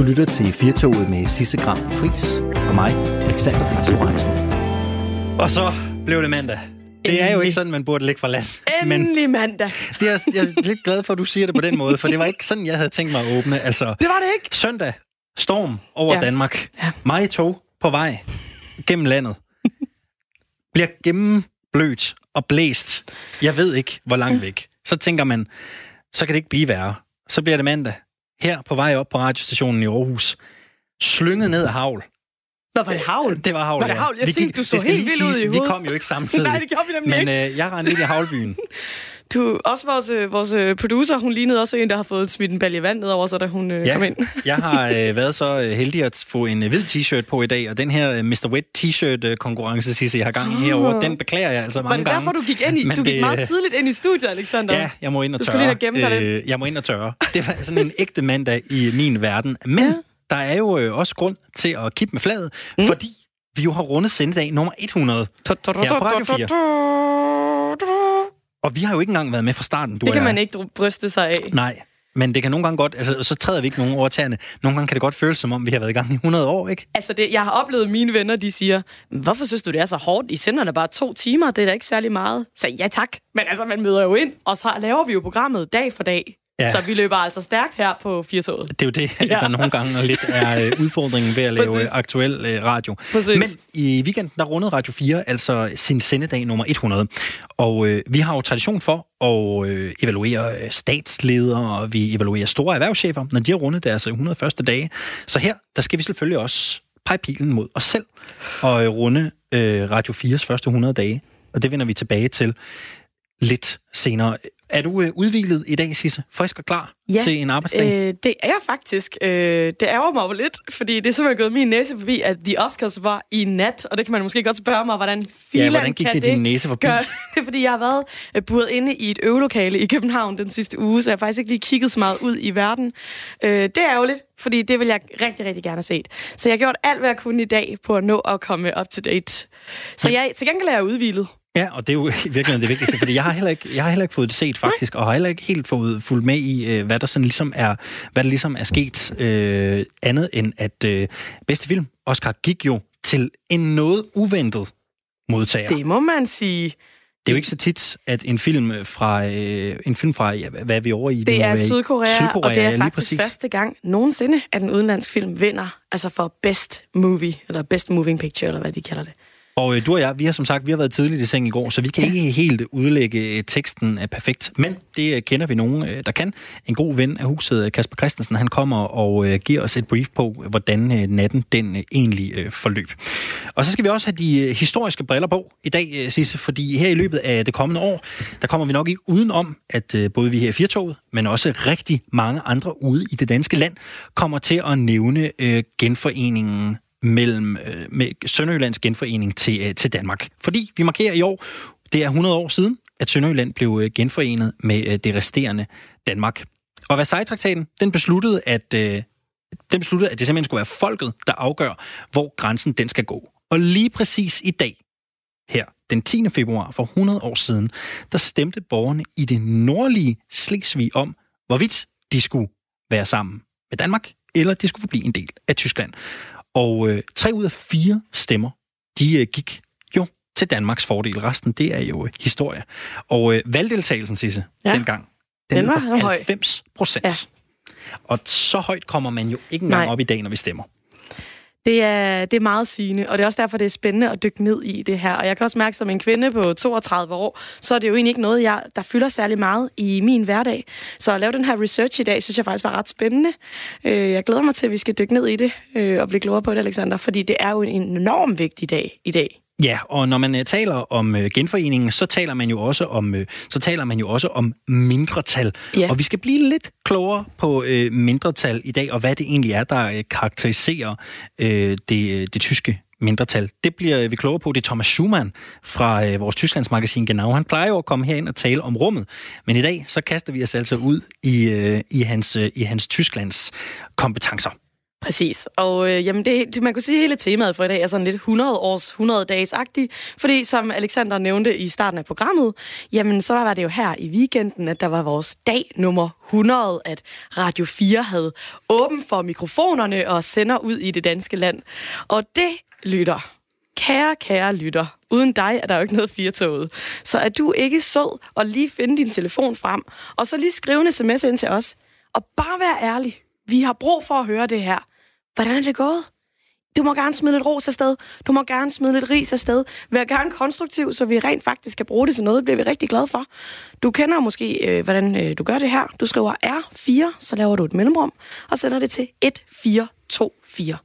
Du lytter til Firtoget med Sisse Gram Fris og mig, Alexander Lorentzen. Og så blev det mandag. Det er jo ikke sådan, man burde ligge fra land. Endelig mandag. Det er, jeg er lidt glad for, at du siger det på den måde, for det var ikke sådan, jeg havde tænkt mig at åbne. Altså, Det var det ikke. søndag, storm over Ja. Danmark. Ja. Mig i tog på vej gennem landet. Bliver gennemblødt og blæst. Jeg ved ikke, hvor langt væk. Så tænker man, så kan det ikke blive værre. Så bliver det mandag. Her på vej op på radiostationen i Aarhus. Slynget ned af havl. Nå, var det havl? Det var havl, Var det ja. havl? Jeg Vi tænkte, du så helt lige vild ud i siges, Vi hovedet. kom jo ikke samtidig. Nej, det gjorde vi nemlig Men ikke. øh, jeg rendte ind i havlbyen. Du, også vores, øh, vores øh, producer, hun lignede også en, der har fået smidt en balje vand ned over sig, da hun øh, Ja. kom ind. Jeg har øh, været så heldig at få en hvid t-shirt på i dag, og den her Mr. Wet t-shirt øh, konkurrence, Sisse, jeg har gang i herovre, den beklager jeg altså Var mange det gange. derfor, du gik ind i? Men Du gik det, meget tidligt ind i studiet, Alexander. Ja, jeg må ind og Du tørre. skulle lige gemt dig Øh, jeg må ind og tørre. Det var sådan en ægte mandag i min verden. Men Ja. der er jo også grund til at kippe med fladet, mm. fordi vi jo har rundet sendedag nummer 100. Tu- tu- tu- Ja, på Radio tu- 4. Og vi har jo ikke engang været med fra starten, du Det kan man ikke bryste sig af. Nej, men det kan nogle gange godt, altså så træder vi ikke nogen over tæerne. Nogle gange kan det godt føles som om, vi har været i gang i 100 år, ikke? Altså, det, jeg har oplevet mine venner, de siger, hvorfor synes du, det er så hårdt? I sender da bare to timer, det er da ikke særlig meget. Så ja tak, men altså, man møder jo ind, og så laver vi jo programmet dag for dag. Ja. Så vi løber altså stærkt her på 80 Det er jo det, ja. Der nogle gange lidt er øh, udfordringen ved at lave øh, aktuel øh, radio. Præcis. Men i weekenden, der rundede Radio 4 altså sin sendedag nummer 100. Og øh, vi har jo tradition for at øh, evaluere statsledere, og vi evaluerer store erhvervschefer, når de har rundet deres 101. dage. Så her, der skal vi selvfølgelig også pege pilen mod os selv og øh, runde øh, Radio 4's første 100 dage. Og det vender vi tilbage til lidt senere. Er du øh, udvilet i dag, Sisse? Frisk og klar Ja, til en arbejdsdag? Øh, det er jeg faktisk. Øh, det ærger mig jo lidt, fordi det er simpelthen gået min næse forbi, at The Oscars var i nat, og det kan man måske godt spørge mig, hvordan filan hvordan gik kan det din næse forbi? gøre? Det er, fordi jeg har været øh, buret inde i et øvelokale i København den sidste uge, så jeg har faktisk ikke lige kigget så meget ud i verden. Øh, det er ærgerligt, fordi det vil jeg rigtig, rigtig gerne have set. Så jeg har gjort alt, hvad jeg kunne i dag på at nå at komme up to date. Så jeg, til gengæld er jeg udvilet. Ja, og det er jo i virkeligheden det vigtigste, fordi jeg har heller ikke, jeg har heller ikke fået det set faktisk, og har heller ikke helt fået fuldt med i, øh, hvad der sådan ligesom er, hvad der ligesom er sket, øh, andet end at øh, bedste film, Oscar, gik jo til en noget uventet modtager. Det, må man sige. det er jo ikke så tit, at en film fra, øh, en film fra ja, hvad er vi over i? Det er Øh, Sydkorea, Sydkorea, og det er faktisk præcis. første gang nogensinde, at en udenlandsk film vinder, altså for Best Movie, eller Best Moving Picture, eller hvad de kalder det. Og øh, du og jeg, vi har som sagt, vi har været tidligt i seng i går, så vi kan ikke helt udlægge øh, teksten øh, perfekt. Men det øh, kender vi nogen, øh, der kan. En god ven af huset, Kasper Christensen, han kommer og øh, giver os et brief på, hvordan øh, natten den øh, egentlig øh, forløb. Og så skal vi også have de øh, historiske briller på i dag, øh, Sisse, fordi her i løbet af det kommende år, der kommer vi nok ikke udenom, at øh, både vi her i Firtoget, men også rigtig mange andre ude i det danske land, kommer til at nævne øh, genforeningen mellem øh, med Sønderjyllands genforening til, øh, til Danmark. Fordi vi markerer i år, det er 100 år siden, at Sønderjylland blev øh, genforenet med øh, det resterende Danmark. Og Versailles-traktaten, den besluttede, at øh, den besluttede, at det simpelthen skulle være folket, der afgør, hvor grænsen den skal gå. Og lige præcis i dag, her den 10. februar for 100 år siden, der stemte borgerne i det nordlige Slesvig om, hvorvidt de skulle være sammen med Danmark, eller de skulle forblive en del af Tyskland. Og øh, tre ud af fire stemmer, de øh, gik jo til Danmarks fordel. Resten, det er jo øh, historie. Og øh, valgdeltagelsen, Sisse, ja. Dengang, Den lå var høj. 90 procent. Ja. Og så højt kommer man jo ikke engang Nej. op i dag, når vi stemmer. Det er, det er meget sigende, og det er også derfor, det er spændende at dykke ned i det her. Og jeg kan også mærke, som en kvinde på 32 år, så er det jo egentlig ikke noget, jeg, der fylder særlig meget i min hverdag. Så at lave den her research i dag, synes jeg faktisk var ret spændende. Øh, jeg glæder mig til, at vi skal dykke ned i det øh, og blive klogere på det, Alexander, fordi det er jo en enorm vigtig dag i dag. Ja, og når man uh, taler om uh, genforeningen, så taler man jo også om uh, så taler man jo også om mindretal. Ja. Og vi skal blive lidt klogere på mindretal i dag og hvad det egentlig er der karakteriserer det, det tyske mindretal. Det bliver vi klogere på. Det er Thomas Schumann fra uh, vores Tysklandsmagasin Genau. Han plejer jo at komme herind og tale om rummet, men i dag så kaster vi os altså ud i uh, i hans uh, i hans Tysklands kompetencer. Præcis. Og øh, jamen det, det, man kunne sige, at hele temaet for i dag er sådan lidt 100 års, 100 dages agtigt. Fordi som Alexander nævnte i starten af programmet, jamen så var det jo her i weekenden, at der var vores dag nummer 100, at Radio 4 havde åben for mikrofonerne og sender ud i det danske land. Og det lytter. Kære, kære lytter, uden dig er der jo ikke noget firtoget. Så er du ikke sød og lige finde din telefon frem, og så lige skrive en sms ind til os, og bare vær ærlig. Vi har brug for at høre det her. Hvordan er det gået? Du må gerne smide lidt ros afsted. Du må gerne smide lidt ris afsted. Vær gerne konstruktiv, så vi rent faktisk kan bruge det til noget. Det bliver vi rigtig glade for. Du kender måske, øh, hvordan øh, du gør det her. Du skriver R4, så laver du et mellemrum, og sender det til 1424.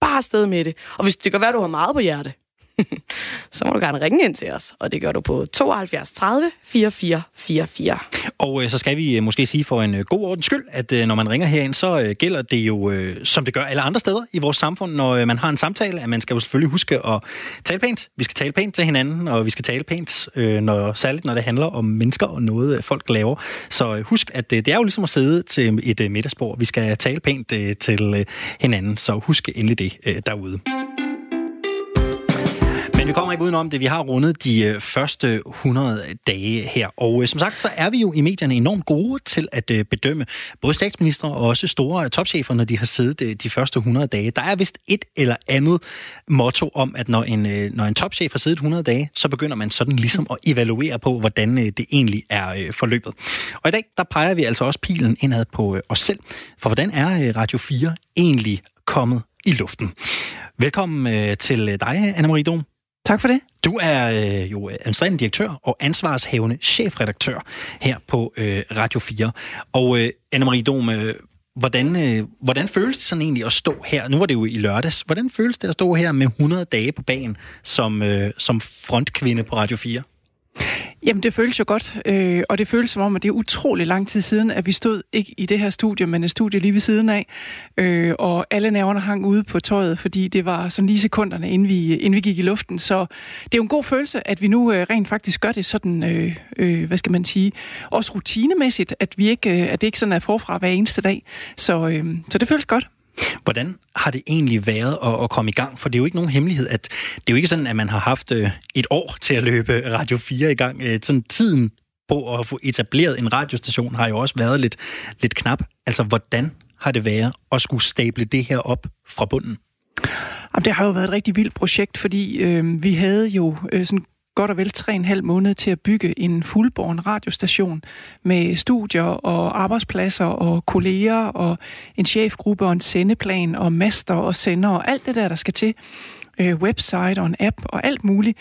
Bare afsted med det. Og hvis det kan være, du har meget på hjerte, så må du gerne ringe ind til os, og det gør du på 72 30 44 44. Og øh, så skal vi øh, måske sige for en øh, god ordens skyld, at øh, når man ringer herind, så øh, gælder det jo, øh, som det gør alle andre steder i vores samfund, når øh, man har en samtale, at man skal jo selvfølgelig huske at tale pænt. Vi skal tale pænt til hinanden, og vi skal tale pænt, øh, når, særligt når det handler om mennesker og noget, øh, folk laver. Så øh, husk, at øh, det er jo ligesom at sidde til et øh, middagsbord. Vi skal tale pænt øh, til øh, hinanden, så husk endelig det øh, derude. Men vi kommer ikke udenom det. Vi har rundet de øh, første 100 dage her. Og øh, som sagt, så er vi jo i medierne enormt gode til at øh, bedømme både statsminister og også store topchefer, når de har siddet de første 100 dage. Der er vist et eller andet motto om, at når en, når en topchef har siddet 100 dage, så begynder man sådan ligesom at evaluere på, hvordan det egentlig er forløbet. Og i dag, der peger vi altså også pilen indad på os selv. For hvordan er Radio 4 egentlig kommet i luften? Velkommen til dig, Anna-Marie Dom. Tak for det. Du er øh, jo øh, administrerende direktør og ansvarshavende chefredaktør her på øh, Radio 4. Og øh, Anne-Marie Dom, øh, hvordan, øh, hvordan føles det sådan egentlig at stå her? Nu var det jo i lørdags. Hvordan føles det at stå her med 100 dage på banen som, øh, som frontkvinde på Radio 4? Jamen, det føles jo godt, øh, og det føles som om, at det er utrolig lang tid siden, at vi stod ikke i det her studie, men et studie lige ved siden af, øh, og alle nerverne hang ude på tøjet, fordi det var sådan lige sekunderne, inden vi, inden vi gik i luften. Så det er jo en god følelse, at vi nu øh, rent faktisk gør det sådan, øh, øh, hvad skal man sige, også rutinemæssigt, at, vi ikke, øh, at det ikke sådan er forfra hver eneste dag. Så, øh, så det føles godt. Hvordan har det egentlig været at, at komme i gang? For det er jo ikke nogen hemmelighed, at det er jo ikke sådan, at man har haft øh, et år til at løbe Radio 4 i gang. Øh, sådan tiden på at få etableret en radiostation har jo også været lidt, lidt knap. Altså, hvordan har det været at skulle stable det her op fra bunden? Jamen, det har jo været et rigtig vildt projekt, fordi øh, vi havde jo øh, sådan godt og vel tre en halv måned til at bygge en fuldborn radiostation med studier og arbejdspladser og kolleger og en chefgruppe og en sendeplan og master og sender og alt det der, der skal til. Øh, website og en app og alt muligt.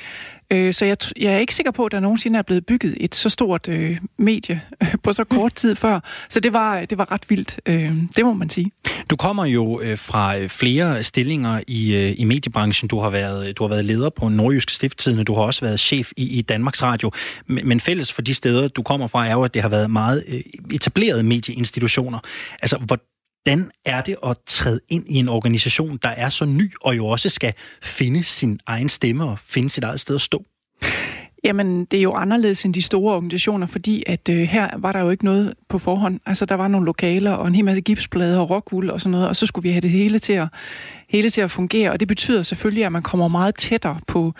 Øh, så jeg, jeg er ikke sikker på, at der nogensinde er blevet bygget et så stort øh, medie øh, på så kort tid før. Så det var, det var ret vildt, øh, det må man sige. Du kommer jo øh, fra øh, flere stillinger i, øh, i mediebranchen. Du har, været, du har været leder på Nordjysk Stifttidende, du har også været chef i, i Danmarks Radio. Men, men fælles for de steder, du kommer fra, er jo, at det har været meget øh, etablerede medieinstitutioner. Altså, hvor, hvordan er det at træde ind i en organisation, der er så ny, og jo også skal finde sin egen stemme og finde sit eget sted at stå? Jamen, det er jo anderledes end de store organisationer, fordi at øh, her var der jo ikke noget på forhånd. Altså, der var nogle lokaler og en hel masse gipsplader og rockwool og sådan noget, og så skulle vi have det hele til at, hele til at fungere, og det betyder selvfølgelig, at man kommer meget tættere på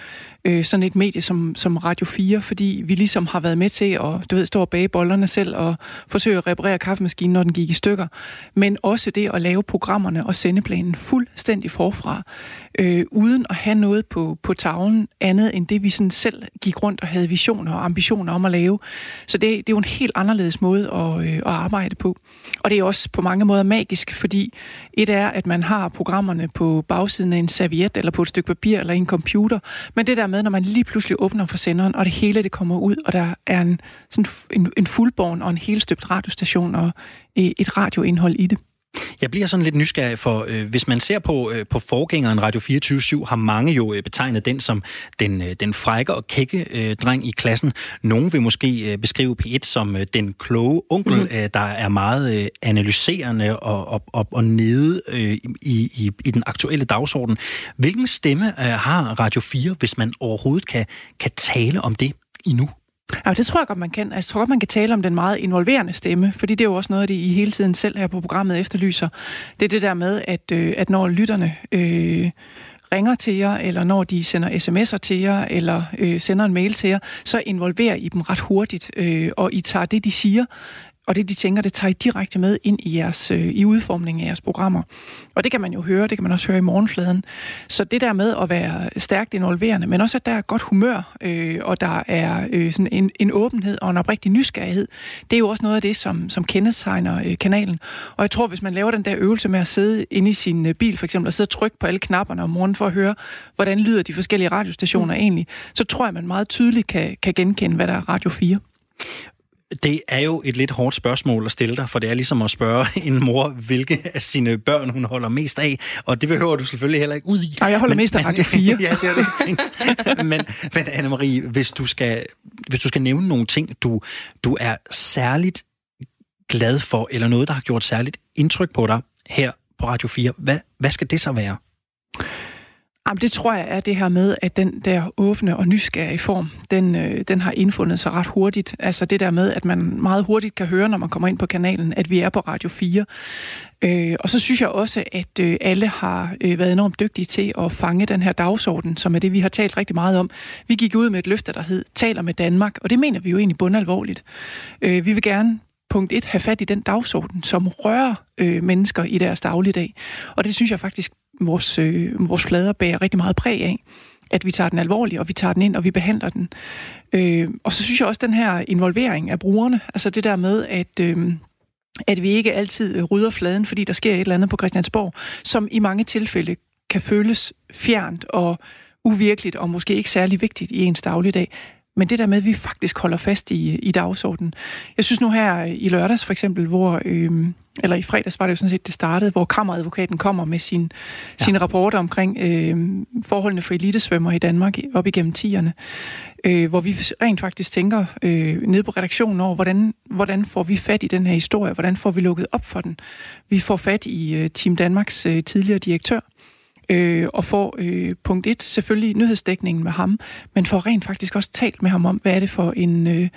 øh, sådan et medie som, som Radio 4, fordi vi ligesom har været med til at du ved, stå og bage bollerne selv og forsøge at reparere kaffemaskinen, når den gik i stykker, men også det at lave programmerne og sendeplanen fuldstændig forfra, øh, uden at have noget på, på tavlen andet end det, vi sådan selv gik rundt og havde visioner og ambitioner om at lave. Så det, det er jo en helt anderledes måde at, øh, at arbejde på. Og det er også på mange måder magisk, fordi et er, at man har programmerne på bagsiden af en serviet, eller på et stykke papir, eller en computer. Men det der med, når man lige pludselig åbner for senderen, og det hele det kommer ud, og der er en, sådan en, en fuldborn og en helstøbt radiostation og øh, et radioindhold i det. Jeg bliver sådan lidt nysgerrig, for øh, hvis man ser på, øh, på forgængeren Radio 24 har mange jo øh, betegnet den som den, øh, den frække og kække øh, dreng i klassen. Nogle vil måske øh, beskrive P1 som øh, den kloge onkel, mm. øh, der er meget øh, analyserende og, og, og, og nede øh, i, i, i den aktuelle dagsorden. Hvilken stemme øh, har Radio 4, hvis man overhovedet kan, kan tale om det endnu? Ja, det tror jeg godt, man kan. Altså, jeg tror godt, man kan tale om den meget involverende stemme, fordi det er jo også noget af det, I hele tiden selv her på programmet efterlyser. Det er det der med, at, øh, at når lytterne øh, ringer til jer, eller når de sender sms'er til jer, eller øh, sender en mail til jer, så involverer I dem ret hurtigt, øh, og I tager det, de siger, og det, de tænker, det tager I direkte med ind i, jeres, øh, i udformningen af jeres programmer. Og det kan man jo høre, det kan man også høre i morgenfladen. Så det der med at være stærkt involverende, men også at der er godt humør, øh, og der er øh, sådan en, en åbenhed og en oprigtig nysgerrighed, det er jo også noget af det, som, som kendetegner øh, kanalen. Og jeg tror, hvis man laver den der øvelse med at sidde inde i sin øh, bil, for eksempel, og sidde og trykke på alle knapperne om morgenen for at høre, hvordan lyder de forskellige radiostationer mm. egentlig, så tror jeg, man meget tydeligt kan, kan genkende, hvad der er Radio 4. Det er jo et lidt hårdt spørgsmål at stille dig, for det er ligesom at spørge en mor, hvilke af sine børn hun holder mest af, og det behøver du selvfølgelig heller ikke ud i. Nej, jeg holder men, mest af Radio 4. ja, det er det, jeg tænkte. men, men Anne-Marie, hvis du skal, hvis du skal nævne nogle ting, du, du er særligt glad for, eller noget, der har gjort særligt indtryk på dig her på Radio 4, hvad, hvad skal det så være? Jamen, det tror jeg er det her med, at den der åbne og nysgerrige form, den, øh, den har indfundet sig ret hurtigt. Altså det der med, at man meget hurtigt kan høre, når man kommer ind på kanalen, at vi er på Radio 4. Øh, og så synes jeg også, at øh, alle har øh, været enormt dygtige til at fange den her dagsorden, som er det, vi har talt rigtig meget om. Vi gik ud med et løfte, der hed Taler med Danmark, og det mener vi jo egentlig bundalvorligt. Øh, vi vil gerne punkt 1 have fat i den dagsorden, som rører øh, mennesker i deres dagligdag. Og det synes jeg faktisk vores, øh, vores flader bærer rigtig meget præg af. At vi tager den alvorligt, og vi tager den ind, og vi behandler den. Øh, og så synes jeg også, den her involvering af brugerne, altså det der med, at... Øh, at vi ikke altid øh, rydder fladen, fordi der sker et eller andet på Christiansborg, som i mange tilfælde kan føles fjernt og uvirkeligt, og måske ikke særlig vigtigt i ens dagligdag. Men det der med, at vi faktisk holder fast i, i dagsordenen. Jeg synes nu her i lørdags for eksempel, hvor... Øh, eller i fredags var det jo sådan set, det startede, hvor kammeradvokaten kommer med sin, ja. sine rapporter omkring øh, forholdene for elitesvømmer i Danmark op igennem tierne, øh, hvor vi rent faktisk tænker øh, ned på redaktionen over, hvordan, hvordan får vi fat i den her historie, hvordan får vi lukket op for den. Vi får fat i øh, Team Danmarks øh, tidligere direktør, øh, og får øh, punkt et selvfølgelig nyhedsdækningen med ham, men får rent faktisk også talt med ham om, hvad er det for en... Øh,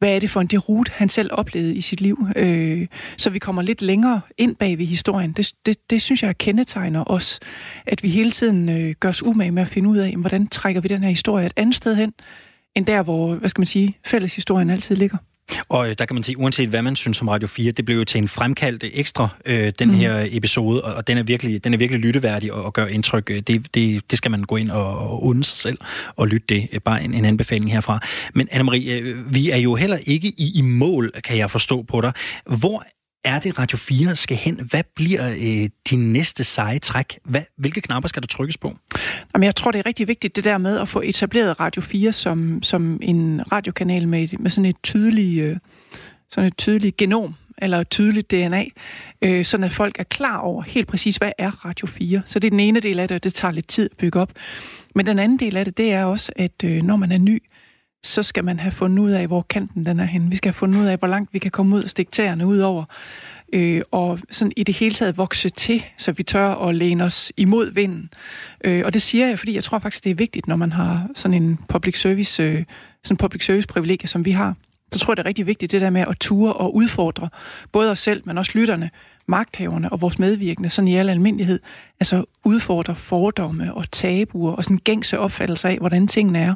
hvad er det for en derut, han selv oplevede i sit liv, øh, så vi kommer lidt længere ind bag ved historien. Det, det, det synes jeg kendetegner os, at vi hele tiden øh, gør os umage med at finde ud af, hvordan trækker vi den her historie et andet sted hen, end der, hvor, hvad skal man sige, fælleshistorien altid ligger. Og øh, der kan man sige, uanset hvad man synes om Radio 4, det blev jo til en fremkaldt ekstra, øh, den mm. her episode, og, og den er virkelig, den er virkelig lytteværdig og, og gør indtryk. Det, det, det skal man gå ind og, og unde sig selv og lytte det. Øh, bare en, en anbefaling herfra. Men Anne-Marie, øh, vi er jo heller ikke i, i mål, kan jeg forstå på dig. Hvor er det Radio 4 skal hen? Hvad bliver øh, din næste seje træk? Hvad, hvilke knapper skal der trykkes på? Jamen, jeg tror, det er rigtig vigtigt, det der med at få etableret Radio 4 som, som en radiokanal med, med sådan et tydeligt, øh, sådan et tydeligt genom eller tydeligt DNA, øh, sådan at folk er klar over helt præcis, hvad er Radio 4. Så det er den ene del af det, og det tager lidt tid at bygge op. Men den anden del af det, det er også, at øh, når man er ny, så skal man have fundet ud af, hvor kanten den er henne. Vi skal have fundet ud af, hvor langt vi kan komme ud og stikke tæerne ud over. Øh, og sådan i det hele taget vokse til, så vi tør at læne os imod vinden. Øh, og det siger jeg, fordi jeg tror faktisk, det er vigtigt, når man har sådan en public service, øh, sådan public service privilegie, som vi har. Så tror jeg, det er rigtig vigtigt, det der med at ture og udfordre både os selv, men også lytterne, magthaverne og vores medvirkende, sådan i al almindelighed, altså udfordrer fordomme og tabuer og sådan gængse opfattelser af, hvordan tingene er.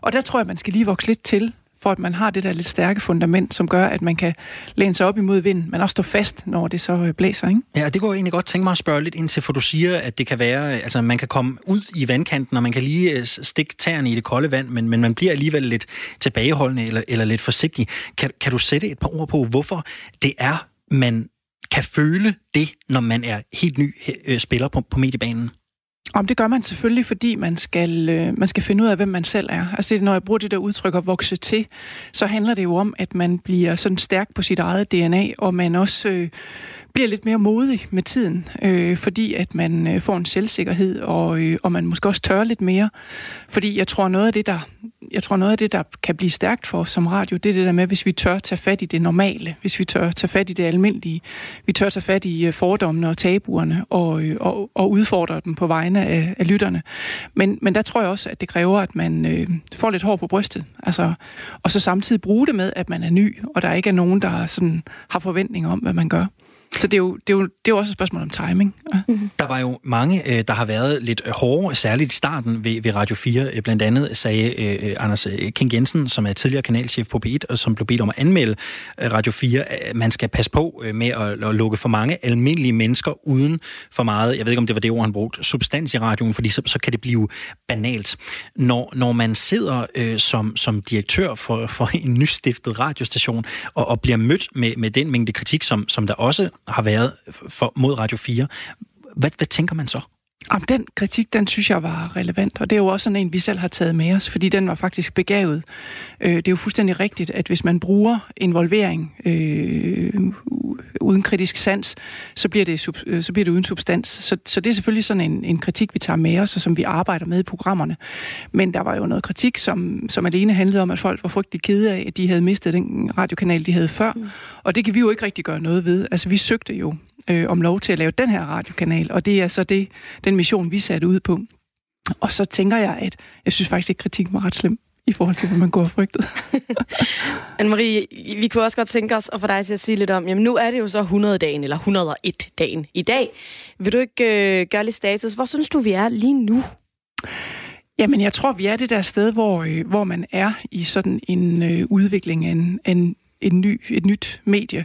Og der tror jeg, man skal lige vokse lidt til, for at man har det der lidt stærke fundament, som gør, at man kan læne sig op imod vinden, men også stå fast, når det så øh, blæser, ikke? Ja, det går jeg egentlig godt tænke mig at spørge lidt ind til, for du siger, at det kan være, altså man kan komme ud i vandkanten, og man kan lige øh, stikke tæerne i det kolde vand, men, men man bliver alligevel lidt tilbageholdende eller, eller lidt forsigtig. Kan, kan du sætte et par ord på, hvorfor det er, man kan føle det, når man er helt ny øh, spiller på, på mediebanen? Om det gør man selvfølgelig, fordi man skal, øh, man skal finde ud af, hvem man selv er. Altså når jeg bruger det der udtryk at vokse til, så handler det jo om, at man bliver sådan stærk på sit eget DNA, og man også øh, bliver lidt mere modig med tiden, øh, fordi at man øh, får en selvsikkerhed, og, øh, og man måske også tør lidt mere. Fordi jeg tror, noget af det, der, jeg tror, noget af det, der kan blive stærkt for os som radio, det er det der med, hvis vi tør tage fat i det normale, hvis vi tør tage fat i det almindelige, vi tør tage fat i øh, fordommene og tabuerne, og, øh, og, og udfordre dem på vegne af, af lytterne. Men, men der tror jeg også, at det kræver, at man øh, får lidt hår på brystet, altså, og så samtidig bruge det med, at man er ny, og der ikke er nogen, der sådan har forventninger om, hvad man gør. Så det er jo, det er jo, det er jo også et spørgsmål om timing. Ja. Mm-hmm. Der var jo mange, øh, der har været lidt hårde, særligt i starten ved, ved Radio 4. Øh, blandt andet sagde øh, Anders King Jensen, som er tidligere kanalchef på P1, og som blev bedt om at anmelde Radio 4, at man skal passe på med at, at lukke for mange almindelige mennesker uden for meget, jeg ved ikke om det var det ord, han brugte, substans i radioen, fordi så, så kan det blive banalt. Når, når man sidder øh, som, som direktør for, for en nystiftet radiostation og, og bliver mødt med, med den mængde kritik, som, som der også har været for, mod Radio 4. Hvad, hvad tænker man så? Om den kritik, den synes jeg var relevant, og det er jo også sådan en, vi selv har taget med os, fordi den var faktisk begavet. Øh, det er jo fuldstændig rigtigt, at hvis man bruger involvering øh, uden kritisk sans, så bliver det, øh, så bliver det uden substans. Så, så det er selvfølgelig sådan en, en kritik, vi tager med os, og som vi arbejder med i programmerne. Men der var jo noget kritik, som, som alene handlede om, at folk var frygtelig kede af, at de havde mistet den radiokanal, de havde før. Mm. Og det kan vi jo ikke rigtig gøre noget ved. Altså, vi søgte jo øh, om lov til at lave den her radiokanal, og det er så det, den mission, vi satte ud på. Og så tænker jeg, at jeg synes faktisk ikke, at kritikken var ret slem i forhold til, hvad man går og frygtet. Anne-Marie, vi kunne også godt tænke os at få dig til at sige lidt om, jamen nu er det jo så 100-dagen, eller 101-dagen i dag. Vil du ikke øh, gøre lidt status? Hvor synes du, vi er lige nu? Jamen, jeg tror, vi er det der sted, hvor, øh, hvor man er i sådan en øh, udvikling af en, en, en ny, et nyt medie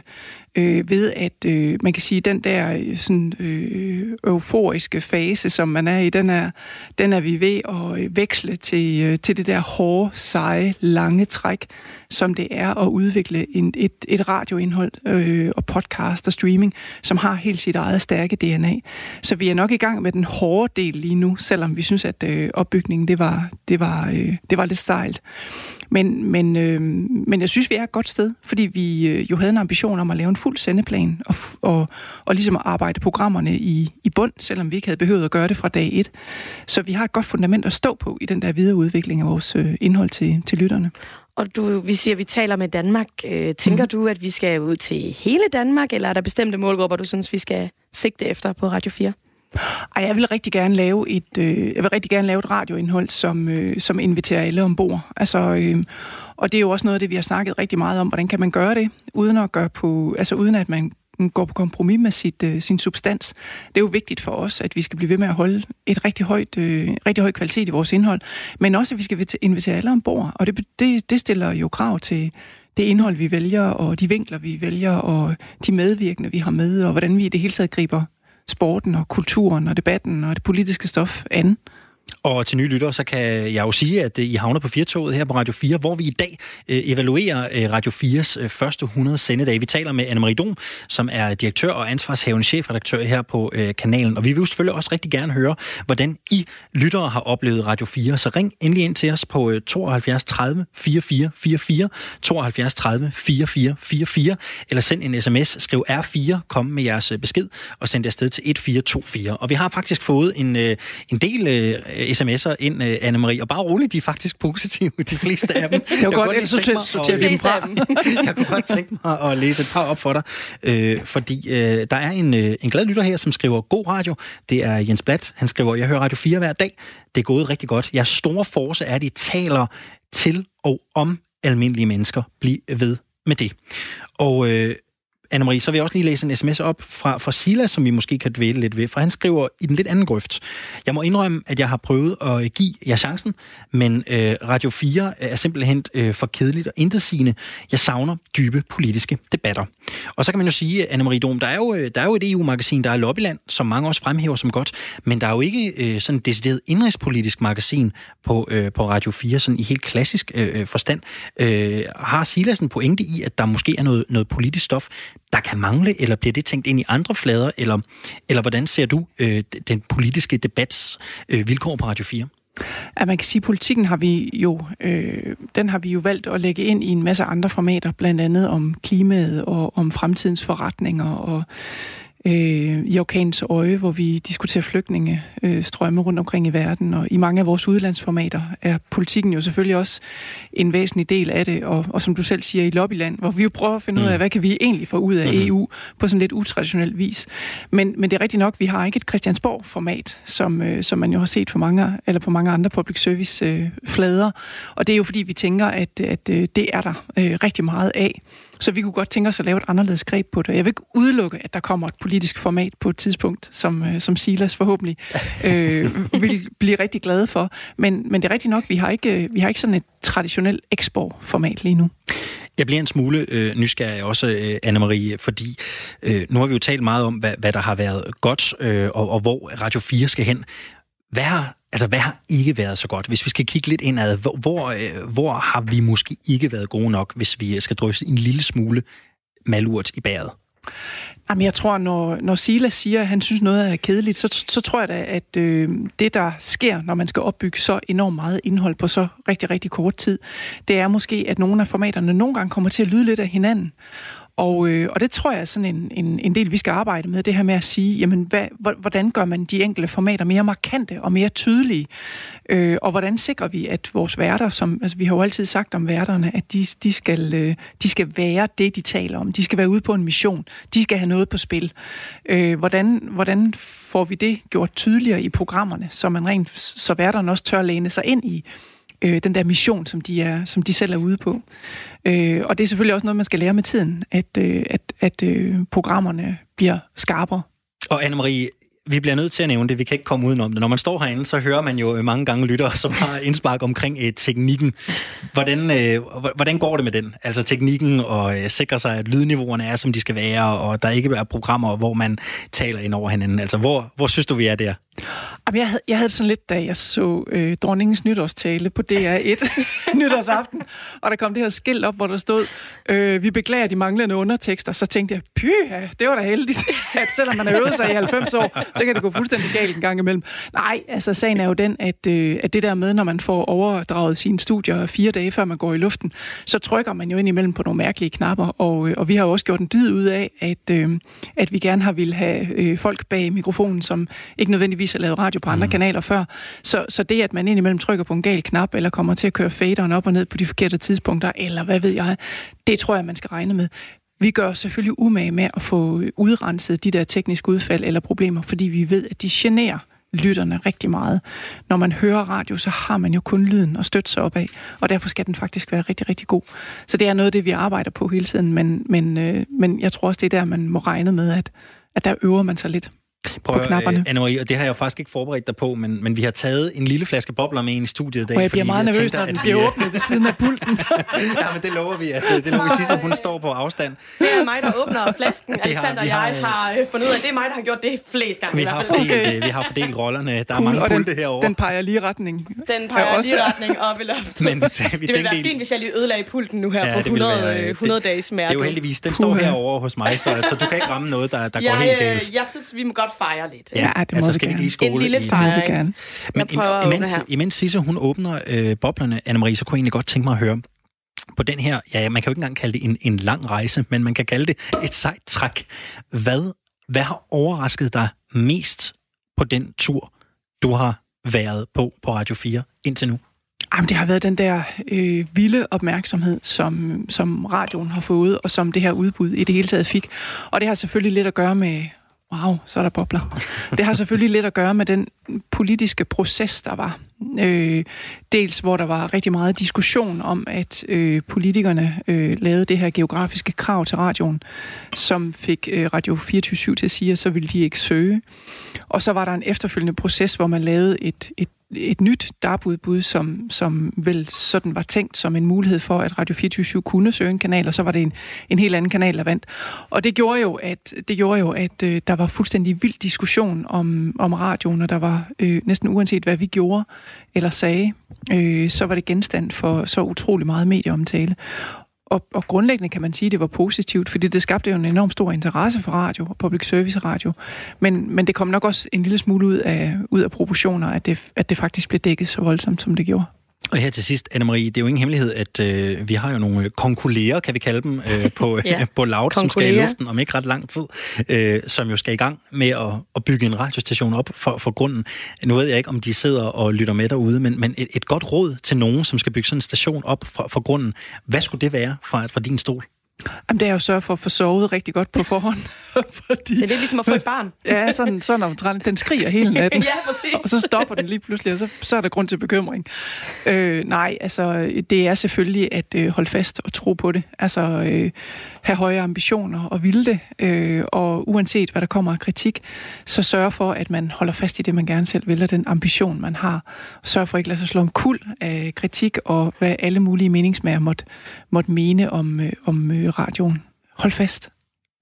øh, ved at øh, man kan sige, den der øh, sådan, øh, euforiske fase, som man er i, den er, den er vi ved at øh, veksle til, øh, til det der hårde, seje, lange træk, som det er at udvikle en, et, et radioindhold øh, og podcast og streaming, som har helt sit eget stærke DNA. Så vi er nok i gang med den hårde del lige nu, selvom vi synes, at øh, opbygningen det var, det var, øh, det var lidt stejlt. Men, men, øh, men jeg synes, vi er et godt sted, fordi vi øh, jo havde en ambition om at lave en fuld sendeplan og, og, og ligesom at arbejde programmerne i, i bund, selvom vi ikke havde behøvet at gøre det fra dag et. Så vi har et godt fundament at stå på i den der videre udvikling af vores øh, indhold til, til lytterne. Og du, vi siger, at vi taler med Danmark. Øh, tænker mm. du, at vi skal ud til hele Danmark, eller er der bestemte målgrupper, du synes, vi skal sigte efter på Radio 4? Ej, jeg vil rigtig gerne lave et, øh, jeg vil rigtig gerne lave et radioindhold, som, øh, som inviterer alle ombord. Altså, øh, og det er jo også noget af det, vi har snakket rigtig meget om. Hvordan kan man gøre det, uden at gøre på, altså uden at man går på kompromis med sit, øh, sin substans. Det er jo vigtigt for os, at vi skal blive ved med at holde et rigtig højt, øh, rigtig høj kvalitet i vores indhold, men også, at vi skal invitere alle ombord. Og det, det, det stiller jo krav til det indhold, vi vælger, og de vinkler, vi vælger, og de medvirkende, vi har med, og hvordan vi i det hele taget griber sporten og kulturen og debatten og det politiske stof an. Og til nye lyttere, så kan jeg jo sige, at øh, I havner på Firtoget her på Radio 4, hvor vi i dag øh, evaluerer øh, Radio 4's øh, første 100 sendedage. Vi taler med Anne-Marie Dom, som er direktør og ansvarshavende chefredaktør her på øh, kanalen. Og vi vil jo selvfølgelig også rigtig gerne høre, hvordan I lyttere har oplevet Radio 4. Så ring endelig ind til os på 72 30 44 44, 72 30 44 44, eller send en sms, skriv R4, kom med jeres øh, besked, og send det afsted til 1424. Og vi har faktisk fået en, en del sms'er ind, uh, Anne-Marie, og bare roligt, de er faktisk positive, de fleste af dem. det var godt, så sorterer vi dem fra. jeg kunne godt tænke mig at læse et par op for dig, øh, fordi øh, der er en, øh, en glad lytter her, som skriver god radio. Det er Jens Blatt. Han skriver, jeg hører Radio 4 hver dag. Det er gået rigtig godt. Jeg store force er, at de taler til og om almindelige mennesker. Bliv ved med det. Og øh, Anne-Marie, så vil jeg også lige læse en sms op fra, fra Silas, som vi måske kan dvæle lidt ved, for han skriver i den lidt anden grøft. Jeg må indrømme, at jeg har prøvet at give jer chancen, men øh, Radio 4 er simpelthen øh, for kedeligt og intetsigende. Jeg savner dybe politiske debatter. Og så kan man jo sige, Anne-Marie Dom, der er, jo, øh, der er jo et EU-magasin, der er Lobbyland, som mange også fremhæver som godt, men der er jo ikke øh, sådan et decideret indrigspolitisk magasin på, øh, på Radio 4, sådan i helt klassisk øh, øh forstand. Øh, har Silas en pointe i, at der måske er noget, noget politisk stof, der kan mangle, eller bliver det tænkt ind i andre flader, eller, eller hvordan ser du øh, den politiske debats øh, vilkår på Radio 4? At man kan sige, at politikken har vi jo, øh, den har vi jo valgt at lægge ind i en masse andre formater, blandt andet om klimaet og om fremtidens forretninger og øh, i orkanens øje, hvor vi diskuterer flygtninge øh, strømme rundt omkring i verden, og i mange af vores udlandsformater er politikken jo selvfølgelig også en væsentlig del af det, og, og som du selv siger, i lobbyland, hvor vi jo prøver at finde mm. ud af, mm. hvad kan vi egentlig få ud af mm-hmm. EU på sådan lidt utraditionel vis. Men, men det er rigtigt nok, vi har ikke et Christiansborg-format, som, øh, som man jo har set for mange, eller på mange andre public service øh, flader, og det er jo fordi, vi tænker, at, at øh, det er der øh, rigtig meget af. Så vi kunne godt tænke os at lave et anderledes greb på det. Jeg vil ikke udelukke, at der kommer et politisk format på et tidspunkt, som, øh, som Silas forhåbentlig øh, vil blive rigtig glade for. Men, men det er rigtigt nok, vi har ikke, øh, vi har ikke sådan et traditionelt eksportformat lige nu. Jeg bliver en smule øh, nysgerrig også, øh, Anne-Marie, fordi øh, nu har vi jo talt meget om, hvad, hvad der har været godt, øh, og, og hvor Radio 4 skal hen. Hvad har, altså, hvad har ikke været så godt? Hvis vi skal kigge lidt indad, hvor, hvor, øh, hvor har vi måske ikke været gode nok, hvis vi skal drysse en lille smule malurt i bæret? Jamen, jeg tror, når, når Silas siger, at han synes noget er kedeligt, så, så tror jeg da, at øh, det, der sker, når man skal opbygge så enormt meget indhold på så rigtig, rigtig kort tid, det er måske, at nogle af formaterne nogle gange kommer til at lyde lidt af hinanden. Og, øh, og det tror jeg er sådan en, en, en del, vi skal arbejde med, det her med at sige, jamen, hvad, hvordan gør man de enkelte formater mere markante og mere tydelige? Øh, og hvordan sikrer vi, at vores værter, som altså, vi har jo altid sagt om værterne, at de, de, skal, øh, de skal være det, de taler om. De skal være ude på en mission. De skal have noget på spil. Øh, hvordan, hvordan får vi det gjort tydeligere i programmerne, så man rent, så værterne også tør læne sig ind i øh, den der mission, som de, er, som de selv er ude på. Øh, og det er selvfølgelig også noget, man skal lære med tiden, at, øh, at, at øh, programmerne bliver skarpere. Og Anne-Marie, vi bliver nødt til at nævne det, vi kan ikke komme udenom det. Når man står herinde, så hører man jo øh, mange gange lyttere, som har indspark omkring øh, teknikken. Hvordan, øh, hvordan går det med den? Altså teknikken og øh, sikre sig, at lydniveauerne er, som de skal være, og der ikke er programmer, hvor man taler ind over hinanden. Altså, hvor, hvor synes du, vi er der? Jamen, jeg, havde, jeg havde sådan lidt, da jeg så øh, dronningens nytårstale på DR1 nytårsaften, og der kom det her skilt op, hvor der stod, øh, vi beklager de manglende undertekster, så tænkte jeg, pyha, det var da heldigt, at selvom man har øvet sig i 90 år, så kan det gå fuldstændig galt en gang imellem. Nej, altså sagen er jo den, at, øh, at det der med, når man får overdraget sine studier fire dage, før man går i luften, så trykker man jo ind imellem på nogle mærkelige knapper, og, øh, og vi har jo også gjort en dyd ud af, at, øh, at vi gerne har ville have øh, folk bag mikrofonen, som ikke nødvendigvis har lavet radio på andre mm. kanaler før. Så, så det, at man indimellem trykker på en gal knap, eller kommer til at køre faderen op og ned på de forkerte tidspunkter, eller hvad ved jeg, det tror jeg, man skal regne med. Vi gør selvfølgelig umage med at få udrenset de der tekniske udfald eller problemer, fordi vi ved, at de generer lytterne rigtig meget. Når man hører radio, så har man jo kun lyden at støtte sig op af, og derfor skal den faktisk være rigtig, rigtig god. Så det er noget af det, vi arbejder på hele tiden, men, men, øh, men jeg tror også, det er der, man må regne med, at, at der øver man sig lidt. Prøv, på knapperne. Anne-Marie, og det har jeg jo faktisk ikke forberedt dig på, men, men vi har taget en lille flaske bobler med ind i studiet i dag. Og jeg bliver meget jeg nervøs, tænker, når den bliver åbnet ved siden af pulten. ja, men det lover vi, at det, det lover vi at hun står på afstand. Det er mig, der åbner flasken. Det Alexander og jeg har øh, fundet ud af, det er mig, der har gjort det flest gange. Vi har fordelt, okay. vi har fordelt rollerne. Der cool, er mange pulte herovre. Den peger lige retning. Den peger også... lige retning op i loftet. Men vi, vi det ville være fint, hvis jeg lige ødelagde pulten nu her ja, på 100, 100 dages mærke. Det er jo heldigvis, den står herovre hos mig, så du kan ikke ramme noget, der går helt galt. Jeg synes, vi må godt fejre lidt. Ja, det må altså, skal vi lige skåle en lille fejring. Gerne. Men imens, imens Sisse, hun åbner øh, boblerne, Anne-Marie, så kunne jeg egentlig godt tænke mig at høre, på den her, ja, man kan jo ikke engang kalde det en, en lang rejse, men man kan kalde det et sejt træk. Hvad, hvad har overrasket dig mest på den tur, du har været på på Radio 4 indtil nu? Jamen, det har været den der øh, vilde opmærksomhed, som, som radioen har fået, og som det her udbud i det hele taget fik. Og det har selvfølgelig lidt at gøre med Wow, så er der bobler. Det har selvfølgelig lidt at gøre med den politiske proces, der var. Øh, dels hvor der var rigtig meget diskussion om, at øh, politikerne øh, lavede det her geografiske krav til radioen, som fik øh, Radio 24 til at sige, at så ville de ikke søge. Og så var der en efterfølgende proces, hvor man lavede et, et et nyt DAB-udbud, som, som vel sådan var tænkt som en mulighed for, at Radio 24 kunne søge en kanal, og så var det en, en helt anden kanal, der vandt. Og det gjorde jo, at, det gjorde jo, at øh, der var fuldstændig vild diskussion om, om radioen, og der var øh, næsten uanset, hvad vi gjorde eller sagde, øh, så var det genstand for så utrolig meget medieomtale. Og, og grundlæggende kan man sige, at det var positivt, fordi det skabte jo en enorm stor interesse for radio og public service radio. Men, men det kom nok også en lille smule ud af, ud af proportioner, at det, at det faktisk blev dækket så voldsomt, som det gjorde. Og her til sidst, Anne-Marie, det er jo ingen hemmelighed, at øh, vi har jo nogle konkulerer, kan vi kalde dem, øh, på, ja. på Loud, som skal i luften om ikke ret lang tid, øh, som jo skal i gang med at, at bygge en radiostation op for, for grunden. Nu ved jeg ikke, om de sidder og lytter med derude, men, men et, et godt råd til nogen, som skal bygge sådan en station op for, for grunden. Hvad skulle det være fra, fra din stol? Jamen, det er jo sørge for at få sovet rigtig godt på forhånd. fordi, det er lidt ligesom at få et barn. ja, sådan, sådan omtrent. Den skriger hele natten. ja, præcis. Og så stopper den lige pludselig, og så, så er der grund til bekymring. Øh, nej, altså, det er selvfølgelig at øh, holde fast og tro på det. Altså, øh, have høje ambitioner og ville det. Øh, og uanset hvad der kommer af kritik, så sørge for, at man holder fast i det, man gerne selv vil, og den ambition, man har. Sørg for ikke at lade sig slå om kul af kritik, og hvad alle mulige meningsmager måtte, måtte mene om, øh, om øh, radioen. Hold fast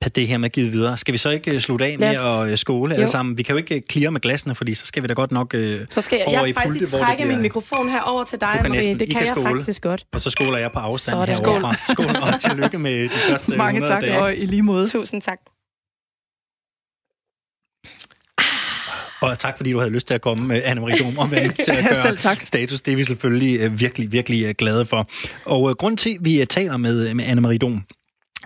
det her med givet videre. Skal vi så ikke øh, slutte af med at øh, skåle alle sammen? Vi kan jo ikke klire med glassene, fordi så skal vi da godt nok uh, Så skal jeg, jeg faktisk lige trække min mikrofon her over til dig, du kan Marie. Det kan jeg skåle. faktisk godt. Og så skåler jeg på afstand herovre. Skål. skål og tillykke med de første Mange 100 tak, dage. og i lige måde. Tusind tak. Og tak, fordi du havde lyst til at komme, Anne-Marie Dom, og være til at gøre Selv tak. status. Det er vi selvfølgelig virkelig, virkelig glade for. Og grund til, at vi taler med, med Anne-Marie Dom,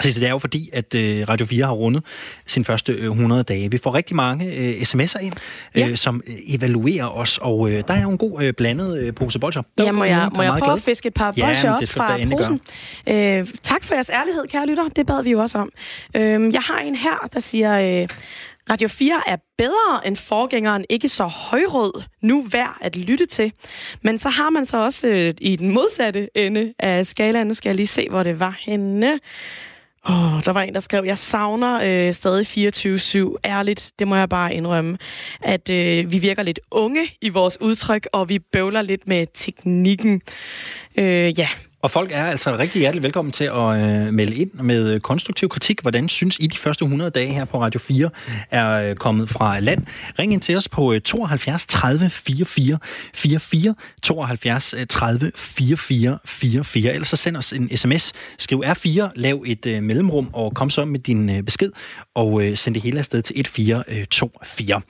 så det er jo fordi, at øh, Radio 4 har rundet sin første 100 øh, dage. Vi får rigtig mange øh, sms'er ind, ja. øh, som evaluerer os, og øh, der er jo en god øh, blandet øh, pose bolcher. Ja, må jeg, må jeg prøve glad. at fiske et par bolcher ja, op fra posen? Øh, tak for jeres ærlighed, kære lytter. Det bad vi jo også om. Øh, jeg har en her, der siger... Øh, Radio 4 er bedre end forgængeren, ikke så højrød, nu værd at lytte til. Men så har man så også øh, i den modsatte ende af skalaen, nu skal jeg lige se, hvor det var henne. Åh, oh, der var en, der skrev, jeg savner øh, stadig 24-7. Ærligt, det må jeg bare indrømme. At øh, vi virker lidt unge i vores udtryk, og vi bøvler lidt med teknikken. Øh, ja, og folk er altså rigtig hjertelig velkommen til at øh, melde ind med konstruktiv kritik. Hvordan synes I, de første 100 dage her på Radio 4 er øh, kommet fra land? Ring ind til os på øh, 72 30 44 44, 72 30 44 44. Ellers så send os en sms. Skriv R4, lav et øh, mellemrum og kom så med din øh, besked og øh, send det hele afsted til 1424.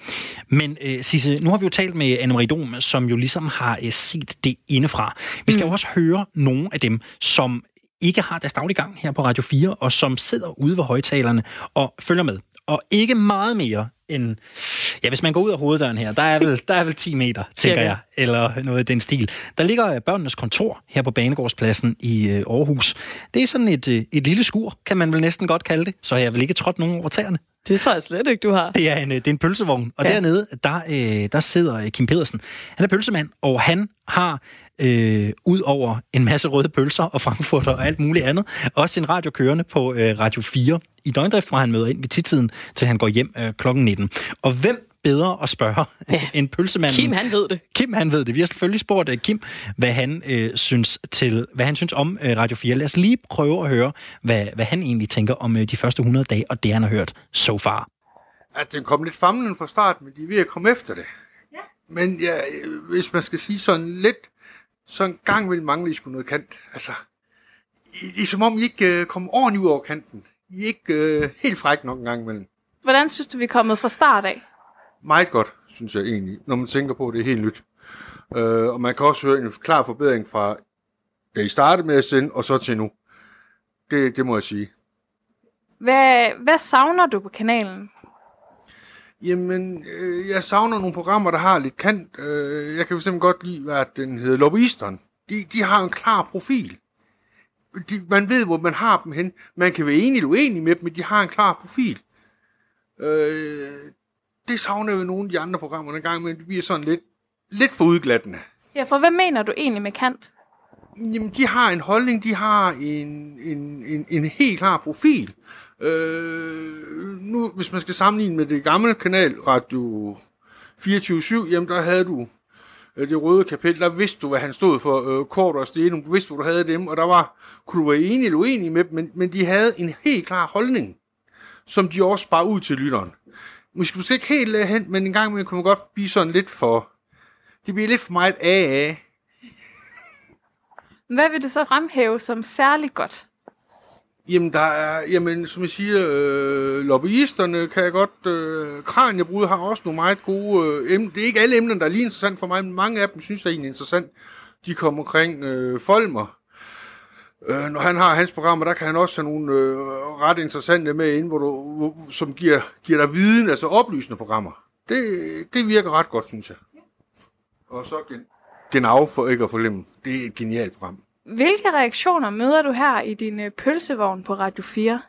Men øh, Sisse, nu har vi jo talt med Anne-Marie Dom, som jo ligesom har øh, set det indefra. Vi skal mm. jo også høre nogle af dem, som ikke har deres daglige gang her på Radio 4, og som sidder ude ved højtalerne og følger med. Og ikke meget mere end... Ja, hvis man går ud af hoveddøren her, der er vel, der er vel 10 meter, tænker jeg, eller noget af den stil. Der ligger børnenes kontor her på Banegårdspladsen i øh, Aarhus. Det er sådan et, øh, et lille skur, kan man vel næsten godt kalde det, så jeg vil ikke trådt nogen over tæerne. Det tror jeg slet ikke, du har. Det er en, øh, det er en pølsevogn, og ja. dernede, der, øh, der sidder Kim Pedersen. Han er pølsemand, og han har øh, ud over en masse røde pølser og frankfurter og alt muligt andet, også en radio kørende på øh, Radio 4 i døgndrift, fra han møder ind ved tidtiden, til han går hjem øh, klokken 19. Og hvem bedre at spørge ja. end pølsemanden. Kim, han ved det. Kim, han ved det. Vi har selvfølgelig spurgt uh, Kim, hvad han øh, synes til, hvad han synes om øh, Radio 4. Lad os lige prøve at høre, hvad, hvad han egentlig tænker om øh, de første 100 dage, og det han har hørt so far. At den kom lidt famlen fra start, men de er ved at komme efter det. Ja. Men ja, hvis man skal sige sådan lidt, så en gang vil mangle I skulle noget kant. Altså, det er som om I ikke øh, kommer ordentligt ud over kanten. I er ikke øh, helt fræk nok en gang imellem. Hvordan synes du, vi er kommet fra start af? Meget godt, synes jeg egentlig, når man tænker på, at det er helt nyt. Øh, og man kan også høre en klar forbedring fra, da I startede med at sende, og så til nu. Det, det må jeg sige. Hvad, hvad savner du på kanalen? Jamen, øh, jeg savner nogle programmer, der har lidt kant. Øh, jeg kan fx godt lide, hvad den hedder, Lobbyisteren. De, de har en klar profil. De, man ved, hvor man har dem hen. Man kan være enig eller uenig med dem, men de har en klar profil. Øh, det savner jo nogle af de andre programmer en gang, men det bliver sådan lidt, lidt for udglattende. Ja, for hvad mener du egentlig med kant? Jamen, de har en holdning, de har en, en, en, en helt klar profil. Øh, nu, hvis man skal sammenligne med det gamle kanal, Radio 24-7, jamen der havde du øh, det røde kapel, der vidste du, hvad han stod for, øh, kort og stenum, du vidste, hvor du havde dem, og der var, kunne du være enig eller uenig med dem, men, men de havde en helt klar holdning, som de også bare ud til lytteren. Måske, måske ikke helt uh, hen, men en gang imellem kunne man godt blive sådan lidt for... Det bliver lidt for meget af. Hvad vil du så fremhæve som særligt godt? Jamen, der er, jamen, som jeg siger, øh, lobbyisterne kan jeg godt... Øh, Kranjebrud har også nogle meget gode øh, emner. Det er ikke alle emner, der er lige interessant for mig, men mange af dem synes jeg egentlig er interessant. De kommer omkring øh, Folmer. Øh, når han har hans programmer, der kan han også have nogle øh, ret interessante med ind, hvor du, hvor, som giver, giver dig viden, altså oplysende programmer. Det, det virker ret godt, synes jeg. Og så gen, Genau for ikke at forglemme. Det er et genialt program. Hvilke reaktioner møder du her i din øh, pølsevogn på Radio 4?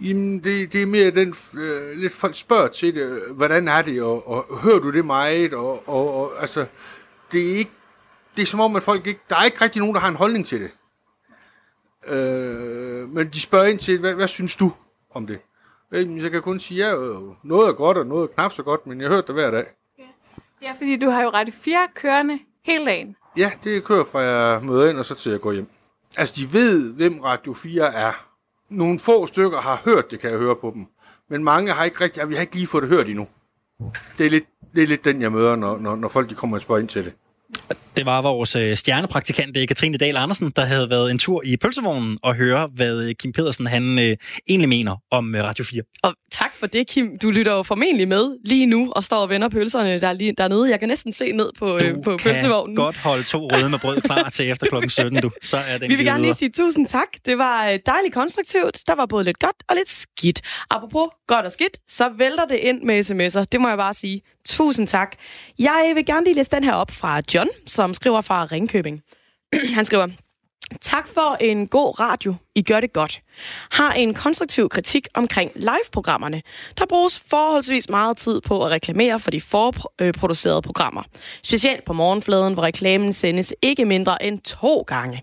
Jamen, det, det er mere den, øh, lidt folk spørger til det, hvordan er det, og, og hører du det meget, og, og, og altså, det er ikke, det er som om, at folk ikke, der er ikke rigtig nogen, der har en holdning til det. Øh, men de spørger ind til, hvad, hvad synes du om det? Jamen, Så kan jeg kun sige, ja, øh, noget er godt, og noget er knap så godt, men jeg hørte det hver dag. Ja, fordi du har jo Radio 4 kørende hele dagen. Ja, det kører fra jeg møder ind, og så til jeg går hjem. Altså, de ved, hvem Radio 4 er. Nogle få stykker har hørt det, kan jeg høre på dem. Men mange har ikke rigtig, vi har ikke lige fået det hørt endnu. Det er lidt, det er lidt den, jeg møder, når, når, når folk de kommer og spørger ind til det. Det var vores øh, stjernepraktikant, øh, Katrine Dahl Andersen, der havde været en tur i pølsevognen og høre, hvad øh, Kim Pedersen han øh, egentlig mener om Radio 4. Og tak for det, Kim. Du lytter jo formentlig med lige nu og står og vender pølserne der lige dernede. Jeg kan næsten se ned på, øh, Du på kan pølsevognen. godt holde to røde med brød klar til efter klokken 17, du. Så er den Vi vil gerne lige sige tusind tak. Det var dejligt konstruktivt. Der var både lidt godt og lidt skidt. Apropos godt og skidt, så vælter det ind med sms'er. Det må jeg bare sige. Tusind tak. Jeg vil gerne lige læse den her op fra John, som skriver fra Ringkøbing. Han skriver, Tak for en god radio. I gør det godt. Har en konstruktiv kritik omkring live-programmerne. Der bruges forholdsvis meget tid på at reklamere for de forproducerede programmer. Specielt på morgenfladen, hvor reklamen sendes ikke mindre end to gange.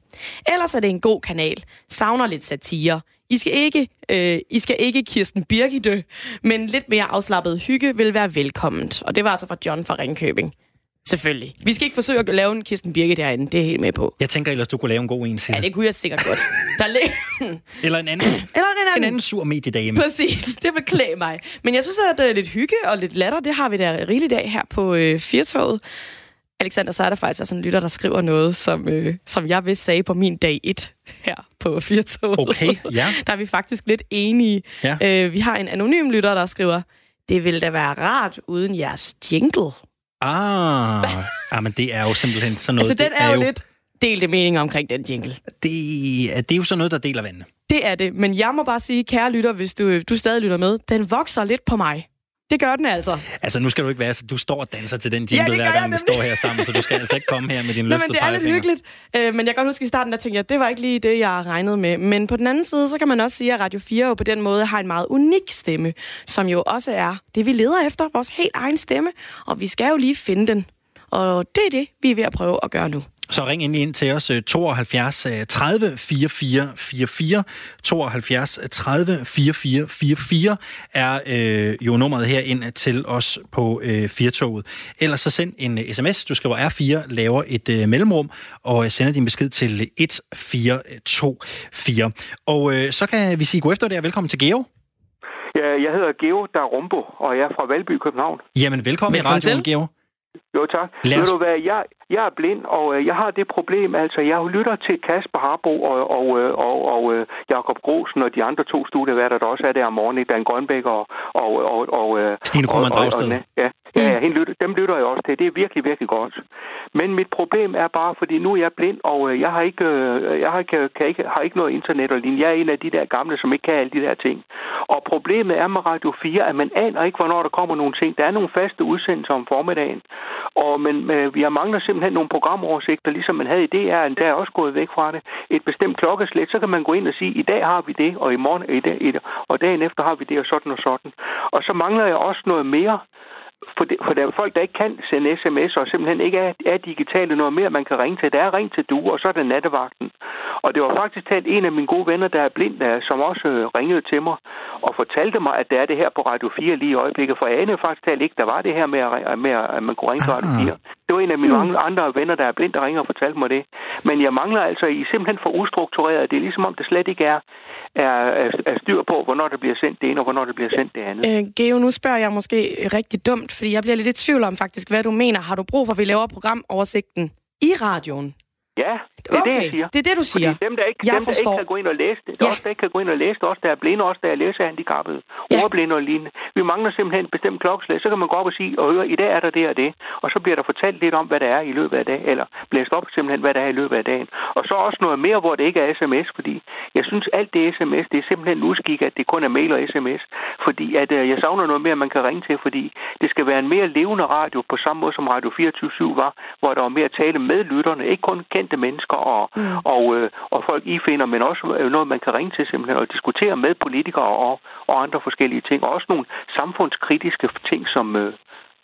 Ellers er det en god kanal. Savner lidt satire. I skal ikke, øh, I skal ikke Kirsten Birgitø, men lidt mere afslappet hygge vil være velkomment. Og det var altså fra John fra Ringkøbing. Selvfølgelig. Vi skal ikke forsøge at lave en Kirsten Birgit derinde. Det er jeg helt med på. Jeg tænker ellers, du kunne lave en god en, Ja, Sille. det kunne jeg sikkert godt. Der lig- Eller en anden, Eller den anden. en anden sur mediedame. Præcis, det vil klæde mig. Men jeg synes, at uh, lidt hygge og lidt latter, det har vi da rigeligt af her på øh, Firtoget. Alexander, så er der faktisk også en lytter, der skriver noget, som, øh, som jeg vil sige på min dag 1 her på Firtoget. Okay, ja. Der er vi faktisk lidt enige. Ja. Øh, vi har en anonym lytter, der skriver, det ville da være rart uden jeres jingle. Ah, ah, men det er jo simpelthen sådan noget. Altså, den det er jo lidt delte meninger omkring den jingle. Det, er- det er jo sådan noget, der deler vandene. Det er det, men jeg må bare sige, kære lytter, hvis du, du stadig lytter med, den vokser lidt på mig. Det gør den altså. Altså, nu skal du ikke være så... Du står og danser til den Ja, jingle, det hver gang vi står her sammen, så du skal altså ikke komme her med din løftede men det er lidt hyggeligt. Øh, men jeg kan godt huske i starten, der tænkte jeg, det var ikke lige det, jeg regnede med. Men på den anden side, så kan man også sige, at Radio 4 jo på den måde har en meget unik stemme, som jo også er det, vi leder efter, vores helt egen stemme. Og vi skal jo lige finde den. Og det er det, vi er ved at prøve at gøre nu. Så ring endelig ind til os øh, 72 øh, 30 44 44. 72 30 44 44 er øh, jo nummeret her ind til os på øh, Firtoget. Ellers så send en øh, sms. Du skriver R4, laver et øh, mellemrum og øh, sender din besked til 1424. Og øh, så kan vi sige god efter det og velkommen til Geo. Ja, jeg hedder Geo Darumbo, og jeg er fra Valby, København. Jamen velkommen, Velkommen i radioen, til. Geo. Jo, tak. Lad os- Ved du hvad, jeg, jeg er blind, og øh, jeg har det problem, altså, jeg lytter til Kasper Harbo og, og, øh, og, og øh, Jakob Grosen og de andre to studieværter, der også er der om morgenen, Dan Grønbæk og... og, og, og Stine Krohmann og- og- Dragsted. og- Ja, ja, ja hende lytter, dem lytter jeg også til. Det er virkelig, virkelig godt. Men mit problem er bare, fordi nu er jeg blind, og jeg har ikke, jeg har ikke, kan ikke, har ikke noget internet og lignende. Jeg er en af de der gamle, som ikke kan alle de der ting. Og problemet er med Radio 4, at man aner ikke, hvornår der kommer nogle ting. Der er nogle faste udsendelser om formiddagen. Og, men vi har mangler simpelthen nogle programoversigter, ligesom man havde i DR, der er også gået væk fra det. Et bestemt klokkeslæt, så kan man gå ind og sige, i dag har vi det, og i morgen i dag, i dag, og dagen efter har vi det, og sådan og sådan. Og så mangler jeg også noget mere, for, det, for der er folk, der ikke kan sende sms, og simpelthen ikke er, er digitale noget mere, man kan ringe til. Der er ring til du, og så er det nattevagten. Og det var faktisk talt en af mine gode venner, der er blind, der, som også øh, ringede til mig og fortalte mig, at der er det her på Radio 4 lige i øjeblikket. For jeg anede faktisk talt ikke, der var det her med, at, med at man kunne ringe til Radio Ah. 4. Det var en af mine mange andre venner, der er blind, der ringer og fortalte mig det. Men jeg mangler altså, I er simpelthen for ustruktureret. Det er ligesom om, det slet ikke er, er, er, er styr på, hvornår det bliver sendt det ene, og hvornår det bliver sendt det andet. Øh, Geo, nu spørger jeg måske rigtig dumt, fordi jeg bliver lidt i tvivl om faktisk, hvad du mener. Har du brug for, at vi laver programoversigten i radioen? Ja, det er okay. det, jeg siger. Det er det, du siger. Fordi dem, der ikke, Jeg dem, der ikke kan gå ind og læse det, Ja. også der ikke kan gå ind og læse det, også der er blinde, også der er læsehandicappede, Ja. ordblinde og lignende. Vi mangler simpelthen et bestemt klokkeslag, så kan man gå op og sige og høre, i dag er der det og det, og så bliver der fortalt lidt om, hvad der er i løbet af dagen, eller blæst op simpelthen, hvad der er i løbet af dagen. Og så også noget mere, hvor det ikke er sms, fordi jeg synes, alt det sms, det er simpelthen en uskik, at det kun er mail og sms, fordi at, øh, jeg savner noget mere, man kan ringe til, fordi det skal være en mere levende radio, på samme måde som Radio 24 var, hvor der var mere tale med lytterne, ikke kun kendte mennesker og, mm. og, øh, og folk I finder, men også noget, man kan ringe til simpelthen og diskutere med politikere og, og andre forskellige ting. Og også nogle samfundskritiske ting, som øh,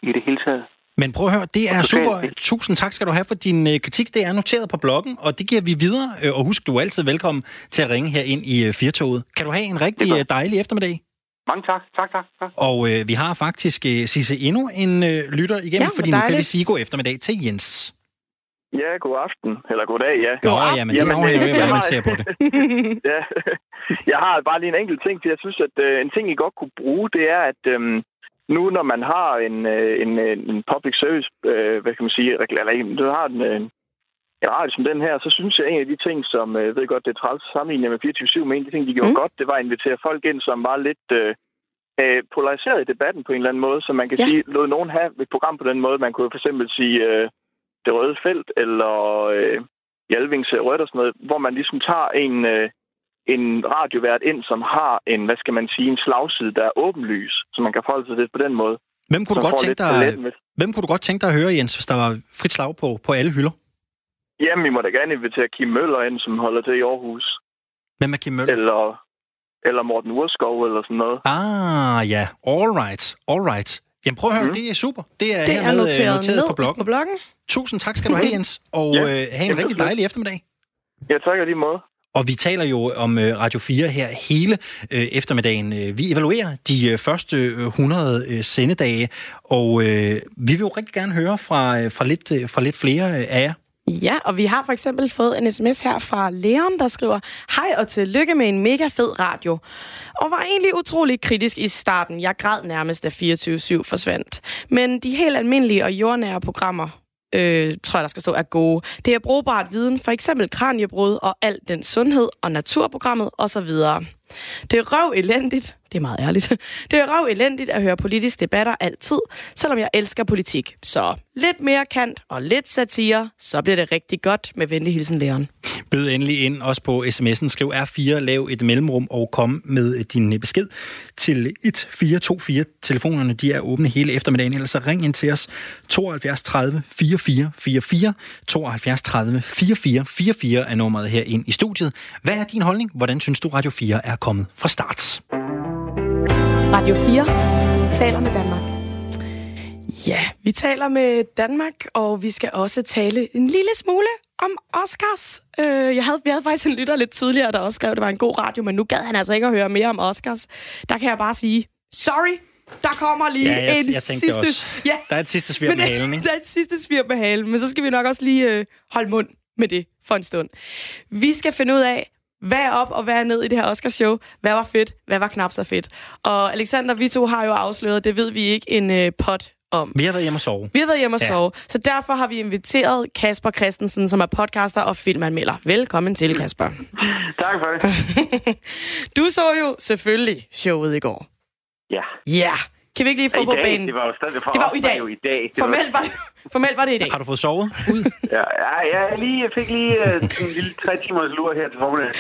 i det hele taget. Men prøv at høre, det er super. Tusind tak skal du have for din øh, kritik. Det er noteret på bloggen, og det giver vi videre. Øh, Og husk, du er altid velkommen til at ringe her ind i øh, Firtoget. Kan du have en rigtig dejlig eftermiddag? Mange tak. Tak, tak. tak. Og øh, vi har faktisk, øh, Sisse, endnu en øh, lytter igennem, Ja, fordi nu kan vi sige god eftermiddag til Jens. Ja, god aften. Eller god dag, ja. Men det Jamen, jo af, øh, hvordan jeg man har- ser på det. ja. Jeg har bare lige en enkelt ting, for jeg synes, at øh, en ting, I godt kunne bruge, det er, at øh, nu når man har en, øh, en, øh, en public service, øh, hvad kan man sige, eller du har en, øh, en radio som den her, så synes jeg, en af de ting, som øh, jeg ved godt, det er træls sammenlignet med 24-7, men en af de ting, de gjorde Mm. godt, det var at invitere folk ind, som var lidt øh, øh, polariseret i debatten på en eller anden måde, så man kan ja. sige, lod nogen have et program på den måde. Man kunne for eksempel sige øh, Det Røde Felt, eller øh, Jalvings Rødt og sådan noget, hvor man ligesom tager en, øh, en radiovært ind, som har en, hvad skal man sige, en slagside, der er åbenlys, så man kan forholde sig til det på den måde. Hvem kunne, du godt tænke lidt dig, hvem kunne du godt tænke dig at høre, Jens, hvis der var frit slag på, på alle hylder? Jamen, vi må da gerne invitere Kim Møller ind, som holder til i Aarhus. Hvem er Kim Møller? Eller, eller Morten Urskov, eller sådan noget. Ah, ja. All right. All right. Jamen prøv at høre, mm. Mhm. det er super. Det er, Det er øh, noteret, noteret på bloggen. på bloggen. Tusind tak skal du have, Jens. Og Ja. øh, have en rigtig dejlig eftermiddag. Ja, tak og lige måde. Og vi taler jo om øh, Radio 4 her hele øh, eftermiddagen. Øh, Vi evaluerer de øh, første øh, 100 øh, sendedage, og øh, vi vil jo rigtig gerne høre fra, fra, lidt, fra lidt flere af jer. Ja, og vi har for eksempel fået en sms her fra Leon, der skriver, Hej og tillykke med en mega fed radio. Og var egentlig utrolig kritisk i starten. Jeg græd nærmest, da 24-7 forsvandt. Men de helt almindelige og jordnære programmer, øh, tror jeg, der skal stå, er gode. Det er brugbart viden, for eksempel kranjebrud og alt den sundhed og naturprogrammet osv. Det er røv elendigt. Det er meget ærligt. Det er røv elendigt at høre politiske debatter altid, selvom jeg elsker politik. Så lidt mere kant og lidt satire, så bliver det rigtig godt med venlig hilsen, læreren. Bød endelig ind også på sms'en. Skriv R4, lav et mellemrum og kom med din besked til 1424. Telefonerne de er åbne hele eftermiddagen, ellers så ring ind til os 72 30 44 44. 72 30 44 44 er nummeret her ind i studiet. Hvad er din holdning? Hvordan synes du, Radio 4 er kommet fra start? Radio 4 taler med Danmark. Ja, vi taler med Danmark, og vi skal også tale en lille smule om Oscars. Øh, jeg havde, vi havde faktisk en lytter lidt tidligere, der også skrev, at det var en god radio, men nu gad han altså ikke at høre mere om Oscars. Der kan jeg bare sige, sorry, der kommer lige Ja, jeg- en jeg sidste... også. Ja, Der er et sidste svirp med det- halen, ikke? Der er et sidste svirp med halen, men så skal vi nok også lige øh, holde mund med det for en stund. Vi skal finde ud af, hvad er op og hvad er ned i det her Oscarshow? Hvad var fedt? Hvad var knap så fedt? Og Alexander, vi to har jo afsløret, det ved vi ikke en øh, pot om. Vi har været hjemme og sove. Vi har været hjemme og Ja. sove, så derfor har vi inviteret Kasper Christensen, som er podcaster og filmanmelder. Velkommen til, Kasper. Tak for det. Du så jo selvfølgelig showet i går. Ja. Ja, kan vi ikke lige få I på dag, banen? det var jo stadig for Det var os i dag. jo i dag. Det Formelt var det, formelt var det i dag. Har du fået sovet? Ud? Ja, ja, ja, jeg, lige, jeg fik lige uh, en lille tre timers lur her til formiddag.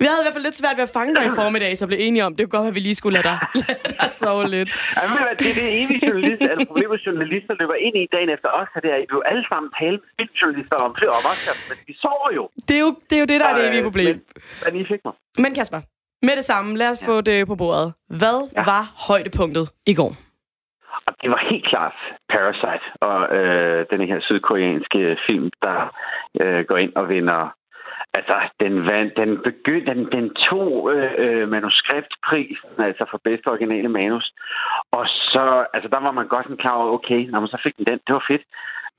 Vi havde i hvert fald lidt svært ved at fange dig i formiddag, så blev enige om, det kunne godt være, at vi lige skulle lade dig, lade dig sove lidt. Ja, men det er det evige journalist, altså problemet journalister løber ind i dagen efter os, det er, at vi jo alle sammen tale med filmjournalister om det, og også, men vi sover jo. Det er jo det, er jo det der er det Så, evige øh, problem. Men, men I fik mig. Men Kasper, med det samme, lad os få det på bordet. Hvad Ja. var højdepunktet i går? Og det var helt klart Parasite og øh, den her sydkoreanske film, der øh, går ind og vinder. Altså, den, vand, den begynd, den, den tog øh, øh, manuskriptprisen, altså for bedste originale manus. Og så, altså der var man godt sådan klar over, okay, når man så fik den den, det var fedt.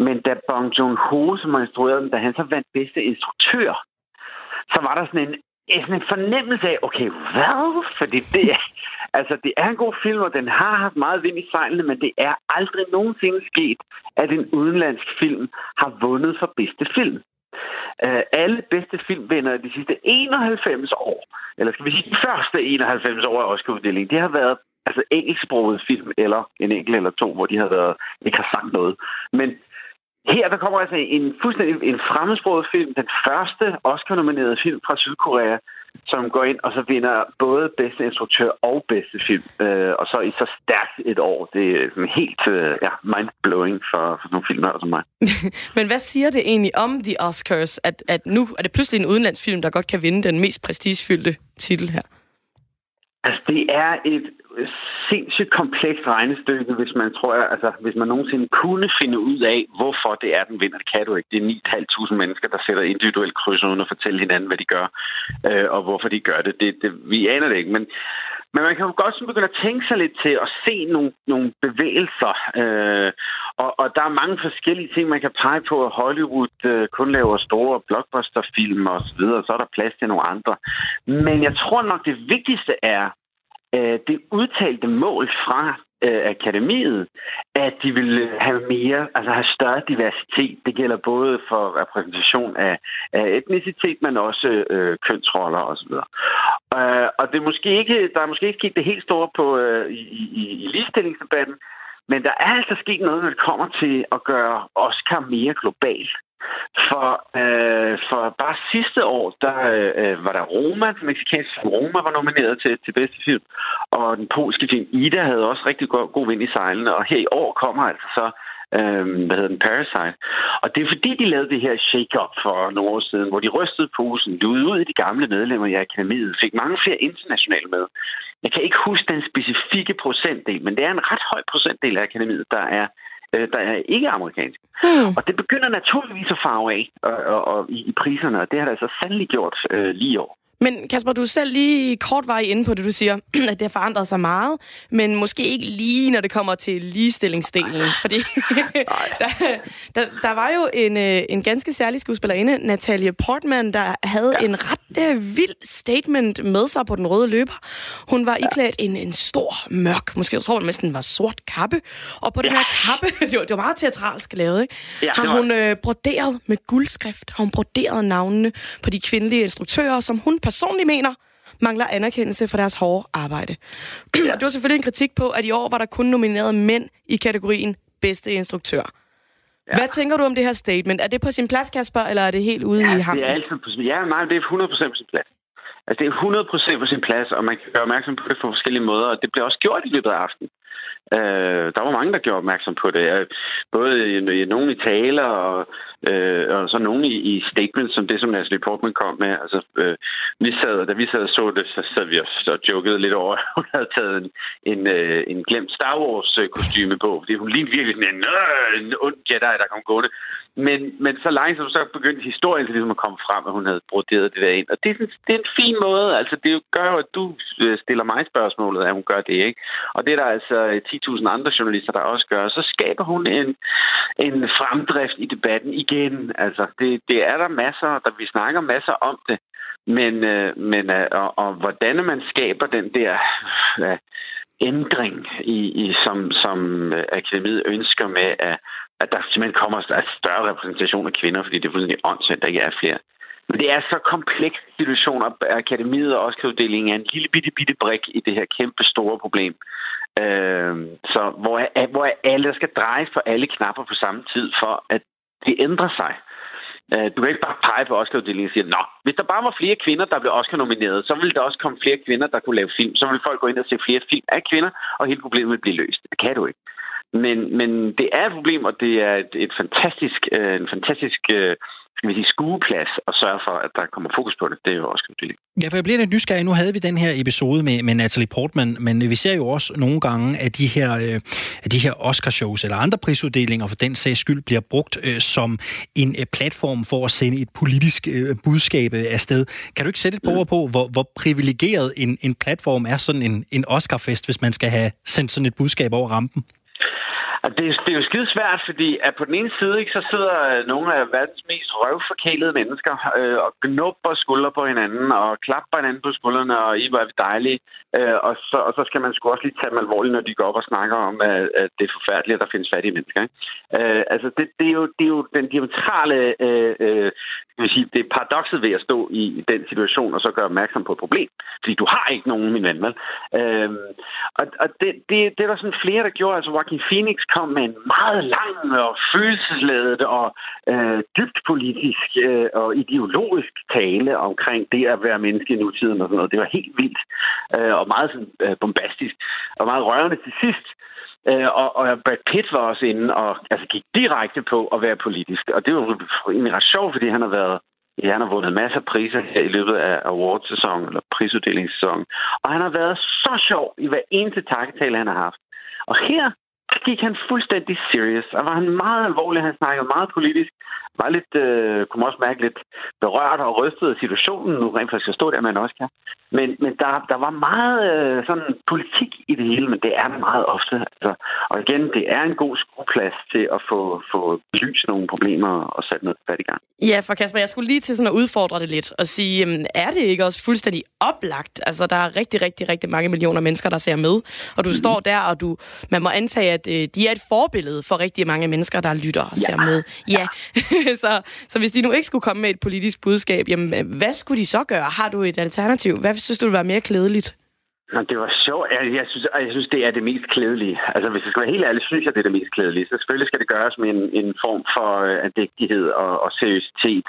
Men da Bong Joon-ho, som har instrueret den, da han så vandt bedste instruktør, så var der sådan en, sådan en fornemmelse af, okay, hvad? Fordi det er, altså, det er en god film, og den har haft meget vind i sejlene, men det er aldrig nogensinde sket, at en udenlandsk film har vundet for bedste film. Uh, alle bedste filmvinder de sidste 91 år, eller skal vi sige de første 91 år af Oscar-uddelingen, det har været altså engelsksproget film, eller en enkelt eller to, hvor de har været, ikke har sagt noget. Men her der kommer altså en fuldstændig en fremmedsproget film, den første Oscar-nominerede film fra Sydkorea, som går ind og så vinder både bedste instruktør og bedste film. Øh, og så i så stærkt et år. Det er sådan helt øh, ja, mind-blowing for, for nogle filmer som mig. Men hvad siger det egentlig om The Oscars, at, at nu er det pludselig en udenlandsfilm, der godt kan vinde den mest prestigefyldte titel her? Altså, det er et sindssygt komplekst regnestykke, hvis man tror, altså, hvis man nogensinde kunne finde ud af, hvorfor det er, den vinder. Det kan du ikke. Det er 9.500 mennesker, der sætter individuelt kryds uden at fortælle hinanden, hvad de gør, øh, og hvorfor de gør det. det, det vi aner det ikke, men men man kan jo godt begynde at tænke sig lidt til at se nogle, nogle bevægelser. Øh, og, og der er mange forskellige ting, man kan pege på, at Hollywood øh, kun laver store blockbusterfilm og så videre, og så er der plads til nogle andre. Men jeg tror nok, det vigtigste er, øh, det udtalte mål fra øh, akademiet, at de vil øh, have mere, altså have større diversitet. Det gælder både for repræsentation af, af etnicitet, men også øh, kønsroller osv. Øh, og det er måske ikke, der er måske ikke sket det helt store på øh, i, i, i ligestillingsdebatten, men der er altså sket noget, når det kommer til at gøre Oscar mere global. For, øh, for bare sidste år, der øh, var der Roma, den mexikanske film Roma var nomineret til, til bedste film, og den polske film Ida havde også rigtig god, god vind i sejlene, og her i år kommer altså så øh, hvad hedder den, Parasite. Og det er fordi, de lavede det her shake-up for nogle år siden, hvor de rystede posen, lugede ud i de gamle medlemmer i akademiet, fik mange flere internationale med. Jeg kan ikke huske den specifikke procentdel, men det er en ret høj procentdel af akademiet, der er øh, der er ikke amerikansk. Hmm. Og det begynder naturligvis at farve af og, og, og i, priserne, og det har det altså sandelig gjort øh, lige år. Men Kasper, du er selv lige kort vej inde på det, du siger, at det har forandret sig meget, men måske ikke lige, når det kommer til ligestillingsdelen. Fordi der, der, der var jo en, øh, en ganske særlig skuespillerinde, Natalie Portman, der havde ja. en ret uh, vild statement med sig på den røde løber. Hun var iklædt en, en stor, mørk, måske jeg tror man næsten var sort kappe, og på ja. den her kappe, det var, det var meget teatralsk lavet, ikke? Ja, har hun uh, broderet med guldskrift, har hun broderet navnene på de kvindelige instruktører, som hun personligt mener, mangler anerkendelse for deres hårde arbejde. Ja. det var selvfølgelig en kritik på, at i år var der kun nomineret mænd i kategorien bedste instruktør. Ja. Hvad tænker du om det her statement? Er det på sin plads, Kasper, eller er det helt ude ja, i ham? det er altid på sin Ja, nej, det er 100% på sin plads. Altså, det er 100% på sin plads, og man kan gøre opmærksom på det på forskellige måder, og det bliver også gjort i løbet af aftenen. Øh, der var mange, der gjorde opmærksom på det. Øh, både i, i nogle i taler og, øh, og så nogle i, i statements, som det, som Natalie Portman kom med. Altså, øh, vi sad, da vi sad og så det, så sad vi og og jokede lidt over, at hun havde taget en, en, øh, en glemt Star Wars-kostyme på, fordi hun lignede virkelig sådan en, øh, en ond Jedi, der kom gående. Men, men så langsomt så begyndte historien til ligesom at komme frem, at hun havde broderet det der ind. Og det er, sådan, det er en fin måde. Altså, det gør jo, at du øh, stiller mig spørgsmålet, at hun gør det, ikke? Og det er der altså øh, 10.000 andre journalister, der også gør. Så skaber hun en, en fremdrift i debatten igen. Altså, det, det er der masser, der vi snakker masser om det. Men, øh, men øh, og, og hvordan man skaber den der øh, ændring, i, i, som, som øh, akademiet ønsker med, at, at der simpelthen kommer en større repræsentation af kvinder, fordi det er fuldstændig åndssvagt, der ikke er flere. Men det er så kompleks situation, at akademiet og Oscar-uddelingen er en lille bitte, bitte brik i det her kæmpe store problem. Øh, så hvor, er, hvor er alle, der skal dreje for alle knapper på samme tid, for at det ændrer sig. Øh, du kan ikke bare pege på Oscar-uddelingen og sige, Nå, hvis der bare var flere kvinder, der blev Oscar-nomineret, så ville der også komme flere kvinder, der kunne lave film. Så ville folk gå ind og se flere film af kvinder, og hele problemet ville blive løst. Det kan du ikke. Men, men det er et problem, og det er et, et fantastisk, øh, en fantastisk øh, skal vi sige, skueplads og sørge for, at der kommer fokus på det. Det er jo også det. Ja, for jeg bliver lidt nysgerrig. Nu havde vi den her episode med, med Natalie Portman, men vi ser jo også nogle gange, at de her, øh, at de her Oscar-shows eller andre prisuddelinger for den sags skyld bliver brugt øh, som en øh, platform for at sende et politisk øh, budskab øh, afsted. Kan du ikke sætte et på, mm. på hvor, hvor privilegeret en, en platform er sådan en, en Oscar-fest, hvis man skal have sendt sådan et budskab over rampen? Det, det er jo skide svært, fordi at på den ene side ikke, så sidder øh, nogle af verdens mest røvforkælede mennesker øh, og gnubber skuldre på hinanden og klapper hinanden på skuldrene og I var dejlige. Øh, og, så, og så skal man sgu også lige tage dem alvorligt, når de går op og snakker om, at, at det er forfærdeligt, at der findes fattige mennesker. Ikke? Øh, altså, det, det, er jo, det er jo den diametrale øh, øh, det vil sige, det er paradokset ved at stå i, den situation og så gøre opmærksom på et problem. Fordi du har ikke nogen, min ven, vel? Øh, og og det, det, det er der sådan flere, der gjorde. Altså, Joaquin Phoenix kom med en meget lang og følelsesladet og øh, dybt politisk øh, og ideologisk tale omkring det at være menneske i nutiden og sådan noget. Det var helt vildt øh, og meget sådan, øh, bombastisk og meget rørende til sidst. Øh, og, og Brad Pitt var også inde og altså, gik direkte på at være politisk. Og det var egentlig ret sjovt, fordi han har været Ja, han har vundet masser af priser her i løbet af awardsæsonen, eller prisuddelingssæsonen. Og han har været så sjov i hver eneste takketale, han har haft. Og her gik han fuldstændig serious, og var han meget alvorlig. Han snakkede meget politisk, var lidt, øh, kunne også mærke lidt berørt og rystet af situationen. Nu rent faktisk stå der, man også kan. Men, men der, der var meget øh, sådan politik i det hele, men det er der meget ofte. Altså, og igen, det er en god skueplads til at få, få belyst nogle problemer og sat noget fat i gang. Ja, for Kasper, jeg skulle lige til sådan at udfordre det lidt og sige, jamen, er det ikke også fuldstændig oplagt? Altså, der er rigtig, rigtig, rigtig mange millioner mennesker, der ser med, og du mm-hmm. står der, og du, man må antage, at øh, de er et forbillede for rigtig mange mennesker, der lytter og ser ja. med. Ja, så, så hvis de nu ikke skulle komme med et politisk budskab, jamen, hvad skulle de så gøre? Har du et alternativ? Hvad synes du ville være mere klædeligt? Nå, det var sjovt. Jeg, jeg, synes, jeg synes, det er det mest klædelige. Altså, hvis jeg skal være helt ærlig, synes jeg, det er det mest klædelige. Så selvfølgelig skal det gøres med en, en form for andægtighed og, og seriøsitet.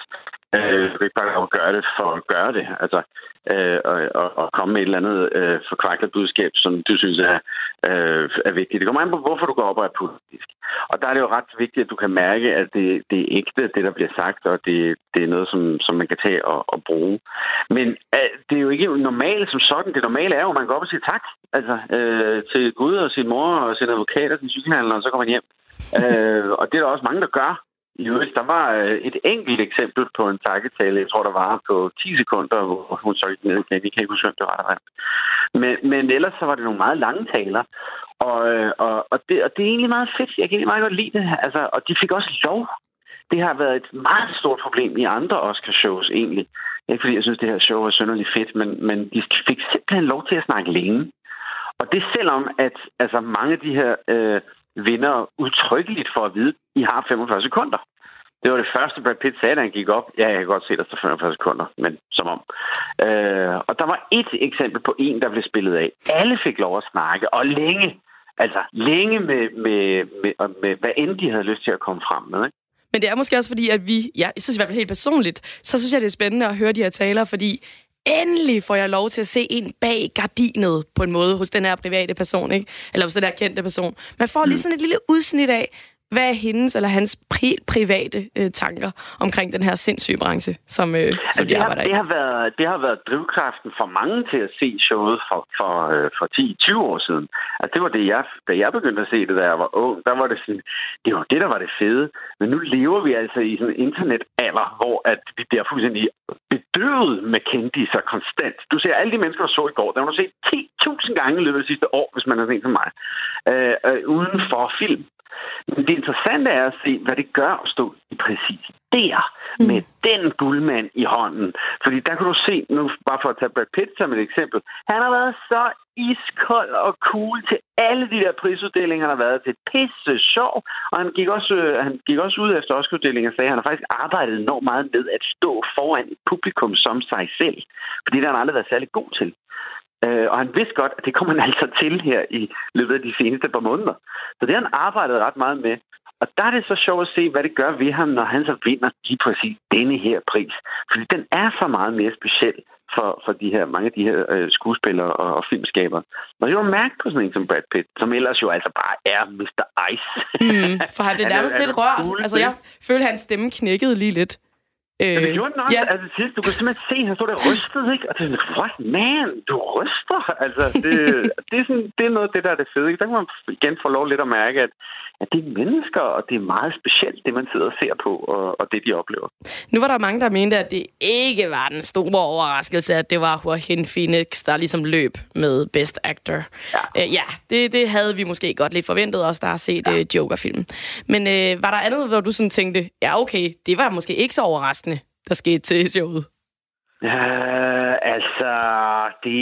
Øh, uh, ikke bare at gøre det for at gøre det. Altså, øh, og, og, og komme med et eller andet øh, forkvaklet budskab, som du synes er, øh, er vigtigt. Det kommer an på, hvorfor du går op og er politisk. Og der er det jo ret vigtigt, at du kan mærke, at det, det er ægte, det der bliver sagt, og det, det er noget, som, som man kan tage og, og bruge. Men øh, det er jo ikke normalt som sådan. Det normale er jo, at man går op og siger tak altså, øh, til Gud og sin mor og sin advokat og sin cykelhandler, og så kommer man hjem. øh, og det er der også mange, der gør. I øvrigt, der var øh, et enkelt eksempel på en takketale, jeg tror, der var på 10 sekunder, hvor hun så ikke ned igen. Jeg kan ikke huske, om det var, der. Men, men ellers så var det nogle meget lange taler. Og, øh, og, og, det, og det er egentlig meget fedt. Jeg kan egentlig meget godt lide det. Altså, og de fik også lov. Det har været et meget stort problem i andre Oscar-shows egentlig. Ikke fordi jeg synes, det her show er synderligt fedt, men, men de fik simpelthen lov til at snakke længe. Og det selvom, at altså, mange af de her øh, vinder udtrykkeligt for at vide, at I har 45 sekunder. Det var det første, Brad Pitt sagde, da han gik op. Ja, jeg kan godt se, der står 45 sekunder, men som om. Øh, og der var et eksempel på en, der blev spillet af. Alle fik lov at snakke, og længe. Altså længe med, med, med, med hvad end de havde lyst til at komme frem med. Ikke? Men det er måske også fordi, at vi, ja, jeg synes i hvert fald helt personligt, så synes jeg, det er spændende at høre de her taler, fordi endelig får jeg lov til at se en bag gardinet på en måde hos den her private person, ikke? Eller hos den her kendte person. Man får lige mm. sådan et lille udsnit af, hvad er hendes eller hans pri- private øh, tanker omkring den her sindssyge branche, som, øh, som de det arbejder har, i? Det har, været, det har været drivkraften for mange til at se showet for, for, øh, for 10-20 år siden. Altså, det var det, jeg, da jeg begyndte at se det, da jeg var ung. Der var det sådan, det var det, der var det fede. Men nu lever vi altså i sådan en internetalder, hvor at vi bliver fuldstændig bedøvet med kendiser konstant. Du ser alle de mennesker, der så i går, der har du set 10.000 gange i løbet af sidste år, hvis man har set som mig, øh, øh, uden for film. Men det interessante er at se, hvad det gør at stå præcis der mm. med den guldmand i hånden. Fordi der kan du se, nu bare for at tage Brad Pitt som et eksempel, han har været så iskold og cool til alle de der prisuddelinger, han har været til pisse sjov. Og han gik også, øh, han gik også ud efter Oscar-uddelingen og sagde, at han har faktisk arbejdet enormt meget med at stå foran et publikum som sig selv. Fordi det har han aldrig været særlig god til. Øh, og han vidste godt, at det kommer han altså til her i løbet af de seneste par måneder. Så det har han arbejdet ret meget med. Og der er det så sjovt at se, hvad det gør ved ham, når han så vinder lige præcis denne her pris. Fordi den er så meget mere speciel for, for de her, mange af de her øh, skuespillere og, og filmskabere. Og det var mærke på sådan en som Brad Pitt, som ellers jo altså bare er Mr. Ice. Mm, for han blev nærmest lidt rørt. Altså, jeg følte, at hans stemme knækkede lige lidt. Øh, ja, det gjorde den også. Ja. Altså, sidst, du kunne simpelthen se, at han stod der rystet, ikke? Og det er sådan, what, man, du ryster? Altså, det, det, er sådan, det er noget af det, der er det fede. Ikke? Der kan man igen få lov lidt at mærke, at, at det er mennesker, og det er meget specielt, det man sidder og ser på, og, og det, de oplever. Nu var der mange, der mente, at det ikke var den store overraskelse, at det var Joaquin Phoenix, der ligesom løb med Best Actor. Ja, øh, ja det, det havde vi måske godt lidt forventet os, der har set ja. uh, Joker-filmen. Men øh, var der andet, hvor du sådan tænkte, ja okay, det var måske ikke så overraskende? Der skete til showet? Uh, altså, de,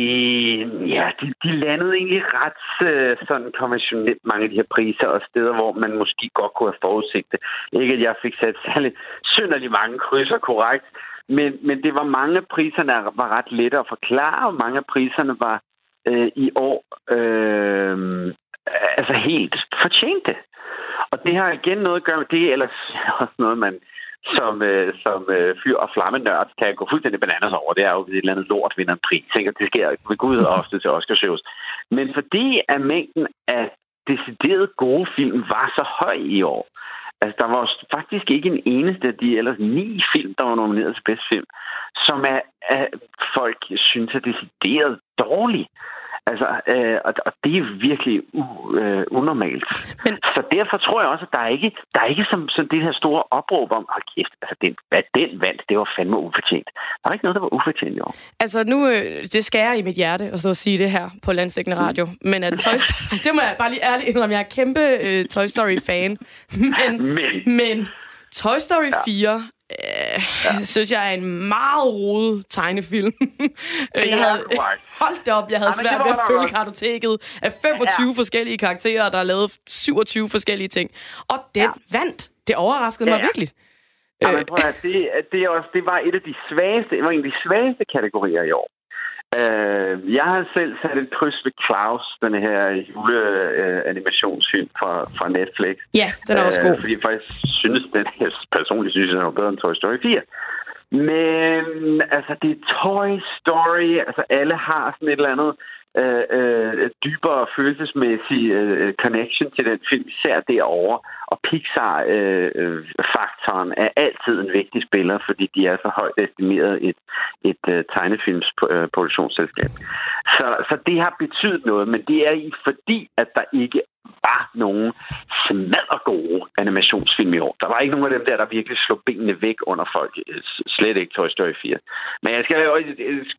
ja, de, de landede egentlig ret uh, sådan konventionelt mange af de her priser og steder, hvor man måske godt kunne have forudset det. Ikke at jeg fik sat særlig synderligt mange krydser korrekt, men, men det var mange af priserne, der var ret lette at forklare, og mange af priserne var uh, i år uh, altså helt fortjente. Og det har igen noget at gøre med det, eller også noget, man som, øh, som øh, fyr og flammenørd kan gå fuldstændig bananas over. Det er jo, et eller andet lort vinder en pris. Ikke? Det sker ved Gud ofte til Oscar shows. Men fordi at mængden af decideret gode film var så høj i år, altså der var faktisk ikke en eneste af de ellers ni film, der var nomineret til bedste film, som er, er folk synes er decideret dårlige. Altså, øh, og, og det er virkelig u, øh, unormalt. Men... Så derfor tror jeg også, at der er ikke, der er ikke som, som det her store opråb om, at kæft, altså den, hvad den vandt, det var fandme ufortjent. Der er ikke noget, der var ufortjent i år. Altså nu, øh, det skærer i mit hjerte at stå og sige det her på Landstækkende mm. Radio, mm. men at Toy Story, det må jeg bare lige ærligt indrømme, jeg er kæmpe øh, Toy Story-fan, men, men. men Toy Story ja. 4 øh, ja. synes jeg er en meget rodet tegnefilm. jeg havde, holdt det op, jeg havde ja, svært ved at følge kartoteket af 25 ja. forskellige karakterer, der har lavet 27 forskellige ting. Og den ja. vandt. Det overraskede ja, mig ja. virkelig. Ja, men prøv at, det, det, også, det var et af de svageste, det var en af de svageste kategorier i år. Uh, jeg har selv sat et kryds ved Klaus, den her juleanimationsfilm uh, fra, fra Netflix. Ja, den er også god. Uh, fordi jeg faktisk synes, den her, personligt synes, den er bedre end Toy Story 4. Men altså, det er Toy Story. Altså, alle har sådan et eller andet øh, øh, dybere følelsesmæssig øh, connection til den film, især derovre. Og Pixar-faktoren øh, er altid en vigtig spiller, fordi de er så højt estimeret et, et uh, tegnefilmsproduktionsselskab. Så, så det har betydet noget, men det er i fordi, at der ikke var nogle smadre gode animationsfilm i år. Der var ikke nogen af dem der, der virkelig slog benene væk under folk. Slet ikke Toy Story 4. Men jeg skal jo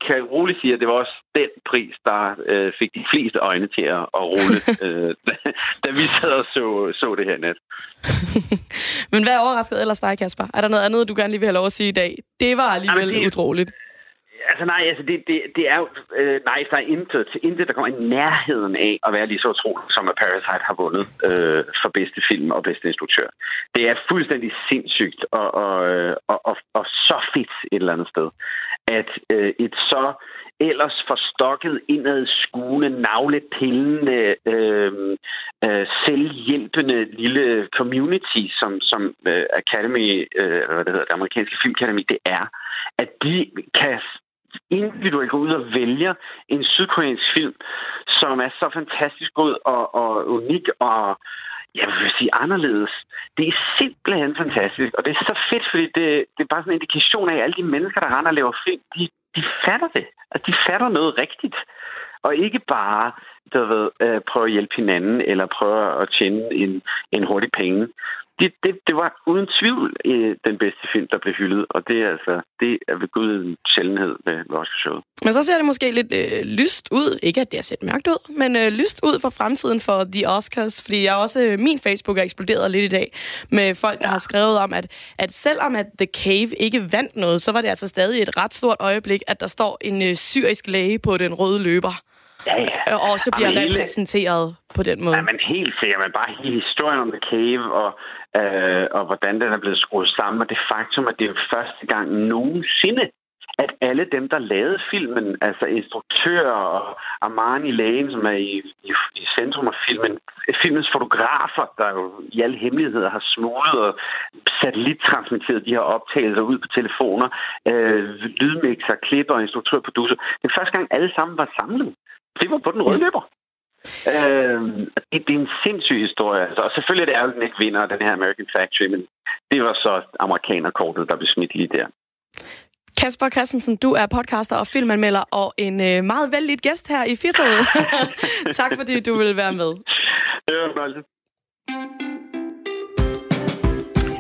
kan roligt sige, at det var også den pris, der øh, fik de fleste øjne til at, at rulle, øh, da vi sad og så, så det her net. Men hvad overraskede ellers dig, Kasper? Er der noget andet, du gerne lige vil have lov at sige i dag? Det var alligevel Jamen, det, utroligt. Altså nej, altså det, det, det er jo... Øh, nej, der er intet, intet, der kommer i nærheden af at være lige så utroligt, som at Parasite har vundet øh, for bedste film og bedste instruktør. Det er fuldstændig sindssygt og, og, og, og, og så fedt et eller andet sted, at øh, et så ellers forstokket indad skuende, navlepillende, øh, øh, øh, selvhjælpende lille community, som, som øh, Academy, øh, hvad det hedder, det amerikanske filmakademi, det er, at de kan individuelt gå ud og vælger en sydkoreansk film, som er så fantastisk god og, og unik og jeg vil sige anderledes. Det er simpelthen fantastisk, og det er så fedt, fordi det, det er bare sådan en indikation af, at alle de mennesker, der render og laver film, de, de fatter det. Altså, de fatter noget rigtigt. Og ikke bare, du ved, øh, prøve at hjælpe hinanden, eller prøve at tjene en, en hurtig penge det, det, det var uden tvivl øh, den bedste film, der blev hyldet, og det er altså det er ved Gud en sjældenhed ved, Oscar-showet. Men så ser det måske lidt øh, lyst ud, ikke at det har set mørkt ud, men øh, lyst ud for fremtiden for The Oscars, fordi jeg også, øh, min Facebook er eksploderet lidt i dag med folk, der har skrevet om, at, at selvom at The Cave ikke vandt noget, så var det altså stadig et ret stort øjeblik, at der står en øh, syrisk læge på den røde løber. Ja, ja. Og så bliver Jamen, repræsenteret hele, på den måde. Ja, men helt sikkert. Men bare hele historien om The Cave og øh, og hvordan den er blevet skruet sammen, og det faktum, at det er første gang nogensinde, at alle dem, der lavede filmen, altså instruktører og Armani Lane, som er i, i, i centrum af filmen, filmens fotografer, der jo i alle hemmeligheder har smuglet og satellittransmitteret de her optagelser ud på telefoner, øh, lydmixer, klipper instruktør, producer. Det er første gang, alle sammen var samlet. Det var på den røde løber. Øh, det, det er en sindssyg historie. Altså, og selvfølgelig er det ærgerligt, at den ikke vinder den her American Factory, men det var så amerikanerkortet, der blev smidt lige der. Kasper Christensen, du er podcaster og filmanmelder og en øh, meget vældig gæst her i Firtoget. tak fordi du vil være med. Det var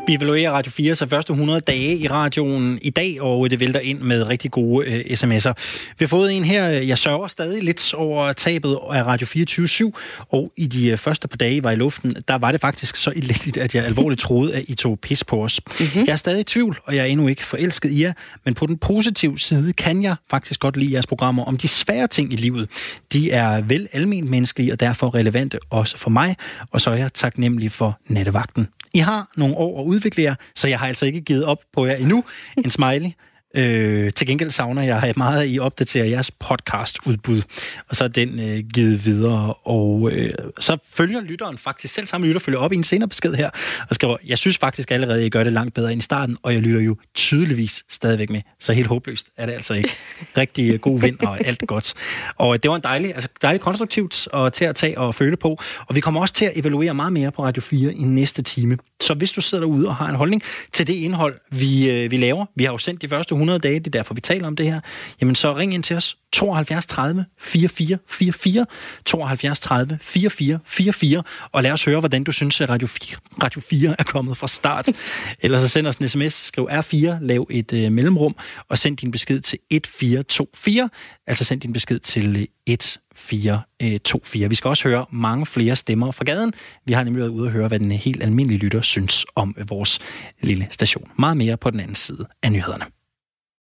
Vi evaluerer Radio 4 så første 100 dage i radioen i dag, og det vælter ind med rigtig gode øh, sms'er. Vi har fået en her, jeg sørger stadig lidt over tabet af Radio 24 og i de øh, første par dage var i luften, der var det faktisk så elendigt, at jeg alvorligt troede, at I tog pis på os. Mm-hmm. Jeg er stadig i tvivl, og jeg er endnu ikke forelsket i jer, men på den positive side kan jeg faktisk godt lide jeres programmer om de svære ting i livet. De er vel almen menneskelige og derfor relevante også for mig, og så er jeg taknemmelig for nattevagten. I har nogle år at udvikle jer, så jeg har altså ikke givet op på jer endnu. En smiley. Øh, til gengæld savner jeg meget, at I opdaterer jeres podcast-udbud. Og så er den øh, givet videre. Og øh, så følger lytteren faktisk, selv samme lytter følger op i en senere besked her, og skriver, jeg synes faktisk allerede, at I gør det langt bedre end i starten, og jeg lytter jo tydeligvis stadigvæk med. Så helt håbløst er det altså ikke. Rigtig øh, god vind og alt godt. Og det var en dejlig, altså dejligt konstruktivt og til at tage og føle på. Og vi kommer også til at evaluere meget mere på Radio 4 i næste time. Så hvis du sidder derude og har en holdning til det indhold, vi, øh, vi laver, vi har jo sendt de første 100 dage, det er derfor, vi taler om det her, jamen så ring ind til os 72 30 44 44, 72 30 44 44, og lad os høre, hvordan du synes, at Radio 4, Radio 4 er kommet fra start. Eller så send os en sms, skriv R4, lav et øh, mellemrum, og send din besked til 1424, altså send din besked til øh, 1 424. Øh, Vi skal også høre mange flere stemmer fra gaden. Vi har nemlig været ude og høre, hvad den helt almindelige lytter synes om vores lille station. Meget mere på den anden side af nyhederne.